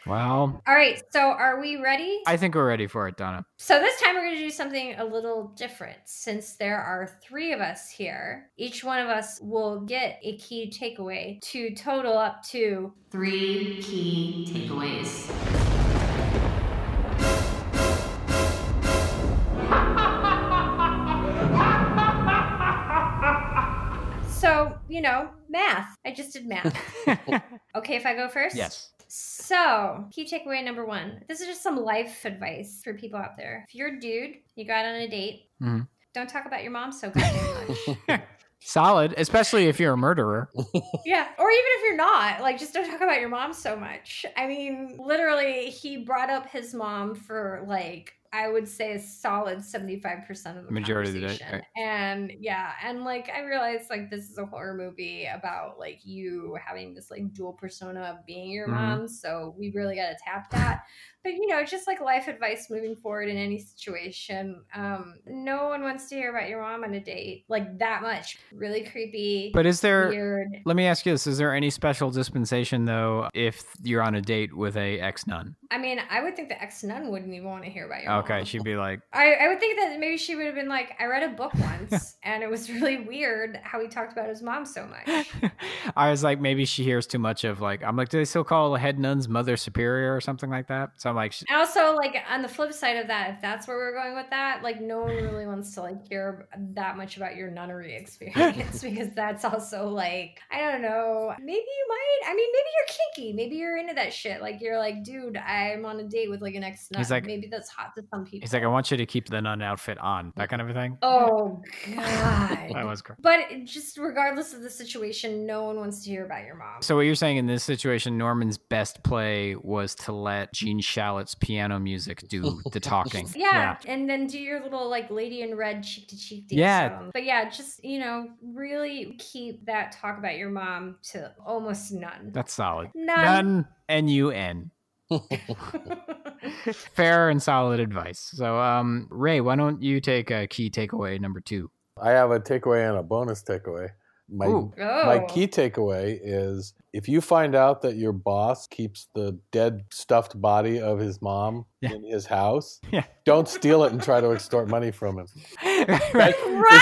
Well, All right, so are we ready? I think we're ready for it, Donna. So this time we're going to do something a little different. Since there are three of us here, each one of us will get a key takeaway to total up to three key takeaways. So, you know, math. I just did math. Okay, if I go first? yes. So, key takeaway number one. This is just some life advice for people out there. If you're a dude, you got on a date, Mhm. don't talk about your mom so goddamn much. Solid, especially if you're a murderer. yeah. Or even if you're not, like, just don't talk about your mom so much. I mean, literally, he brought up his mom for like, I would say a solid 75% of the Majority of the day, right. And yeah, and like I realized like this is a horror movie about like you having this like dual persona of being your Mhm. mom. So we really got to tap that. But you know, just like life advice moving forward in any situation. Um, no one wants to hear about your mom on a date like that much. Really creepy. But is there? weird. Let me ask you this: Is there any special dispensation though if you're on a date with a ex nun? I mean, I would think the ex nun wouldn't even want to hear about your Okay, mom. She'd be like, I, I would think that maybe she would have been like, I read a book once and it was really weird how he talked about his mom so much. I was like, maybe she hears too much of like, I'm like, do they still call the head nuns mother superior or something like that? So I'm like, sh- And also, like on the flip side of that, if that's where we're going with that, like no one really wants to like hear that much about your nunnery experience because that's also like I don't know. Maybe you might. I mean, maybe you're kinky. Maybe you're into that shit. Like you're like, dude, I'm on a date with like an ex nun. He's like- maybe that's hot to some people. he's like, I want you to keep the nun outfit on, that kind of a thing. Oh, oh god. That was great. But just regardless of the situation, no one wants to hear about your mom. So what you're saying in this situation, Norman's best play was to let Gene Shalit's piano music do the talking. Yeah, and then do your little like lady in red cheek to cheek dance. Yeah. with 'em. But yeah, just you know, really keep that talk about your mom to almost none. That's solid. None. None. N U N. Fair and solid advice. So, um, Ray, why don't you take a key takeaway number two? I have a takeaway and a bonus takeaway. My Ooh. my Oh. key takeaway is if you find out that your boss keeps the dead stuffed body of his mom Yeah. in his house, Yeah. don't steal it and try to extort money from him. right.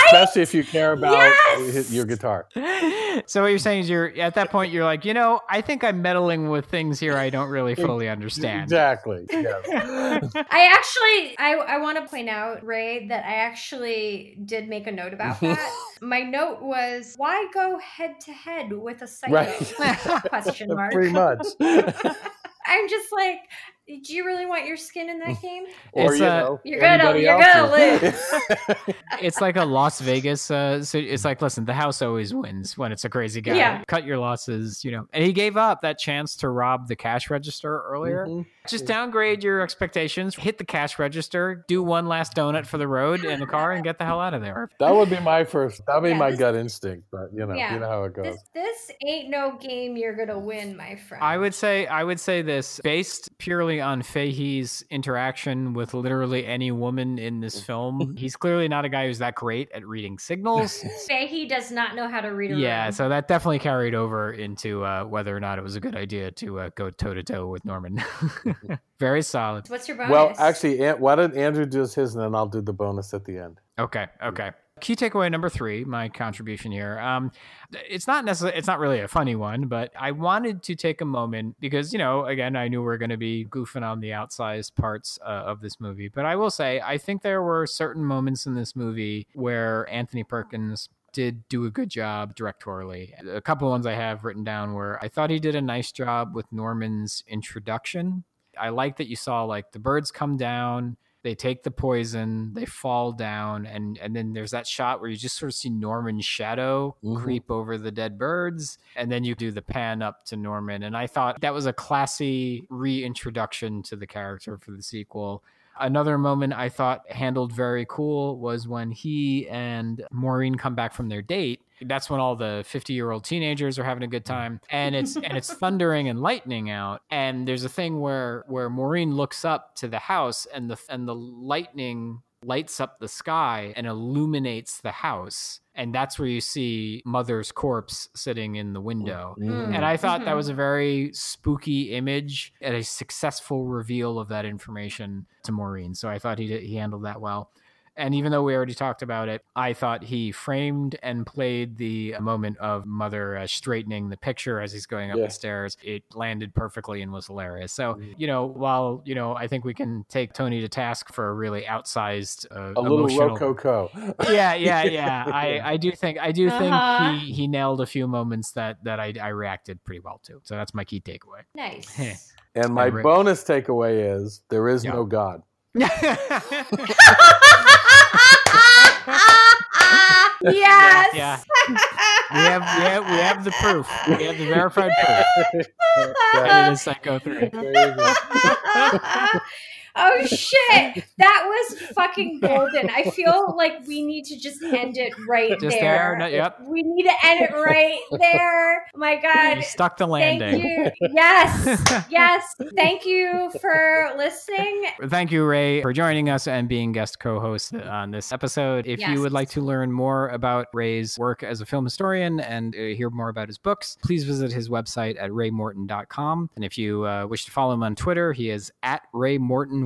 Especially if you care about Yes! your guitar. So what you're saying is you're at that point you're like, you know, I think I'm meddling with things here I don't really fully understand. Exactly. Yes. I actually, I, I want to point out, Ray, that I actually did make a note about that. My note was, why go head to head with a psycho? Right. Question mark. Pretty much. I'm just like, do you really want your skin in that game? or It's, you uh, know, You're gonna- you're gonna else's. it's like a Las Vegas. Uh, so it's like, listen, the house always wins when it's a crazy guy. Yeah. Cut your losses, you know. And he gave up that chance to rob the cash register earlier. Mhm. Just downgrade your expectations, hit the cash register, do one last donut for the road in the car, and get the hell out of there. That would be my first. That would be Yeah, my this- gut instinct, but you know, Yeah. you know how it goes. This, this ain't no game you're gonna win, my friend. I would say I would say this based purely on Fahey's interaction with literally any woman in this film. He's clearly not a guy who's that great at reading signals. say he does not know how to read a yeah, room. so that definitely carried over into uh, whether or not it was a good idea to uh, go toe to toe with Norman. Very solid. What's your bonus? Well, actually, An- why don't Andrew do his and then I'll do the bonus at the end. Okay, okay. Key takeaway number three, my contribution here. Um, it's not necessarily, it's not really a funny one, but I wanted to take a moment because, you know, again, I knew we are going to be goofing on the outsized parts uh, of this movie. But I will say, I think there were certain moments in this movie where Anthony Perkins did do a good job directorially. A couple ones I have written down where I thought he did a nice job with Norman's introduction. I like that you saw like the birds come down, they take the poison, they fall down, and and then there's that shot where you just sort of see Norman's shadow Mhm. creep over the dead birds, and then you do the pan up to Norman. And I thought that was a classy reintroduction to the character for the sequel. Another moment I thought handled very cool was when he and Maureen come back from their date. That's when all the 50 year old teenagers are having a good time, and it's and it's thundering and lightning out. And there's a thing where where Maureen looks up to the house, and the and the lightning lights up the sky and illuminates the house. And that's where you see Mother's corpse sitting in the window. Mm. And I thought that Mhm. was a very spooky image and a successful reveal of that information to Maureen. So I thought he did, he handled that well. And even though we already talked about it, I thought he framed and played the moment of Mother uh, straightening the picture as he's going up Yeah. the stairs. It landed perfectly and was hilarious. So, Mm. you know, while, you know, I think we can take Tony to task for a really outsized, uh, A little emotional, rococo. yeah, yeah, yeah. I, I do think I do Uh-huh. think he, he nailed a few moments that that I, I reacted pretty well to. So that's my key takeaway. nice. And my And bonus takeaway is there is Yeah. no God. Yes. yeah. We have we have we have the proof. We have the verified proof. That it is Psycho 3. There you go. Oh shit! That was fucking golden. I feel like we need to just end it right Just there. there? No, yep. We need to end it right there. Oh my god. You stuck the Thank landing. you. Yes. Yes. Thank you for listening. Thank you, Ray, for joining us and being guest co host on this episode. If you would like to learn more about Ray's work as a film historian and uh, hear more about his books, please visit his website at raymorton.com. And if you uh, wish to follow him on Twitter, he is at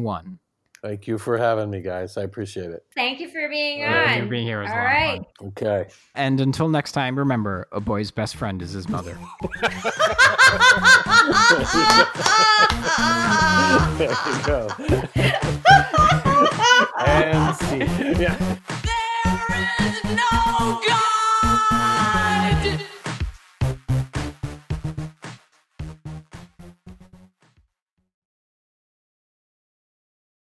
one. Thank you for having me, guys. I appreciate it. Thank you for being on. Thank you for being here. All right. Okay. And until next time, remember a boy's best friend is his mother. there you go. and see. Yeah. There is no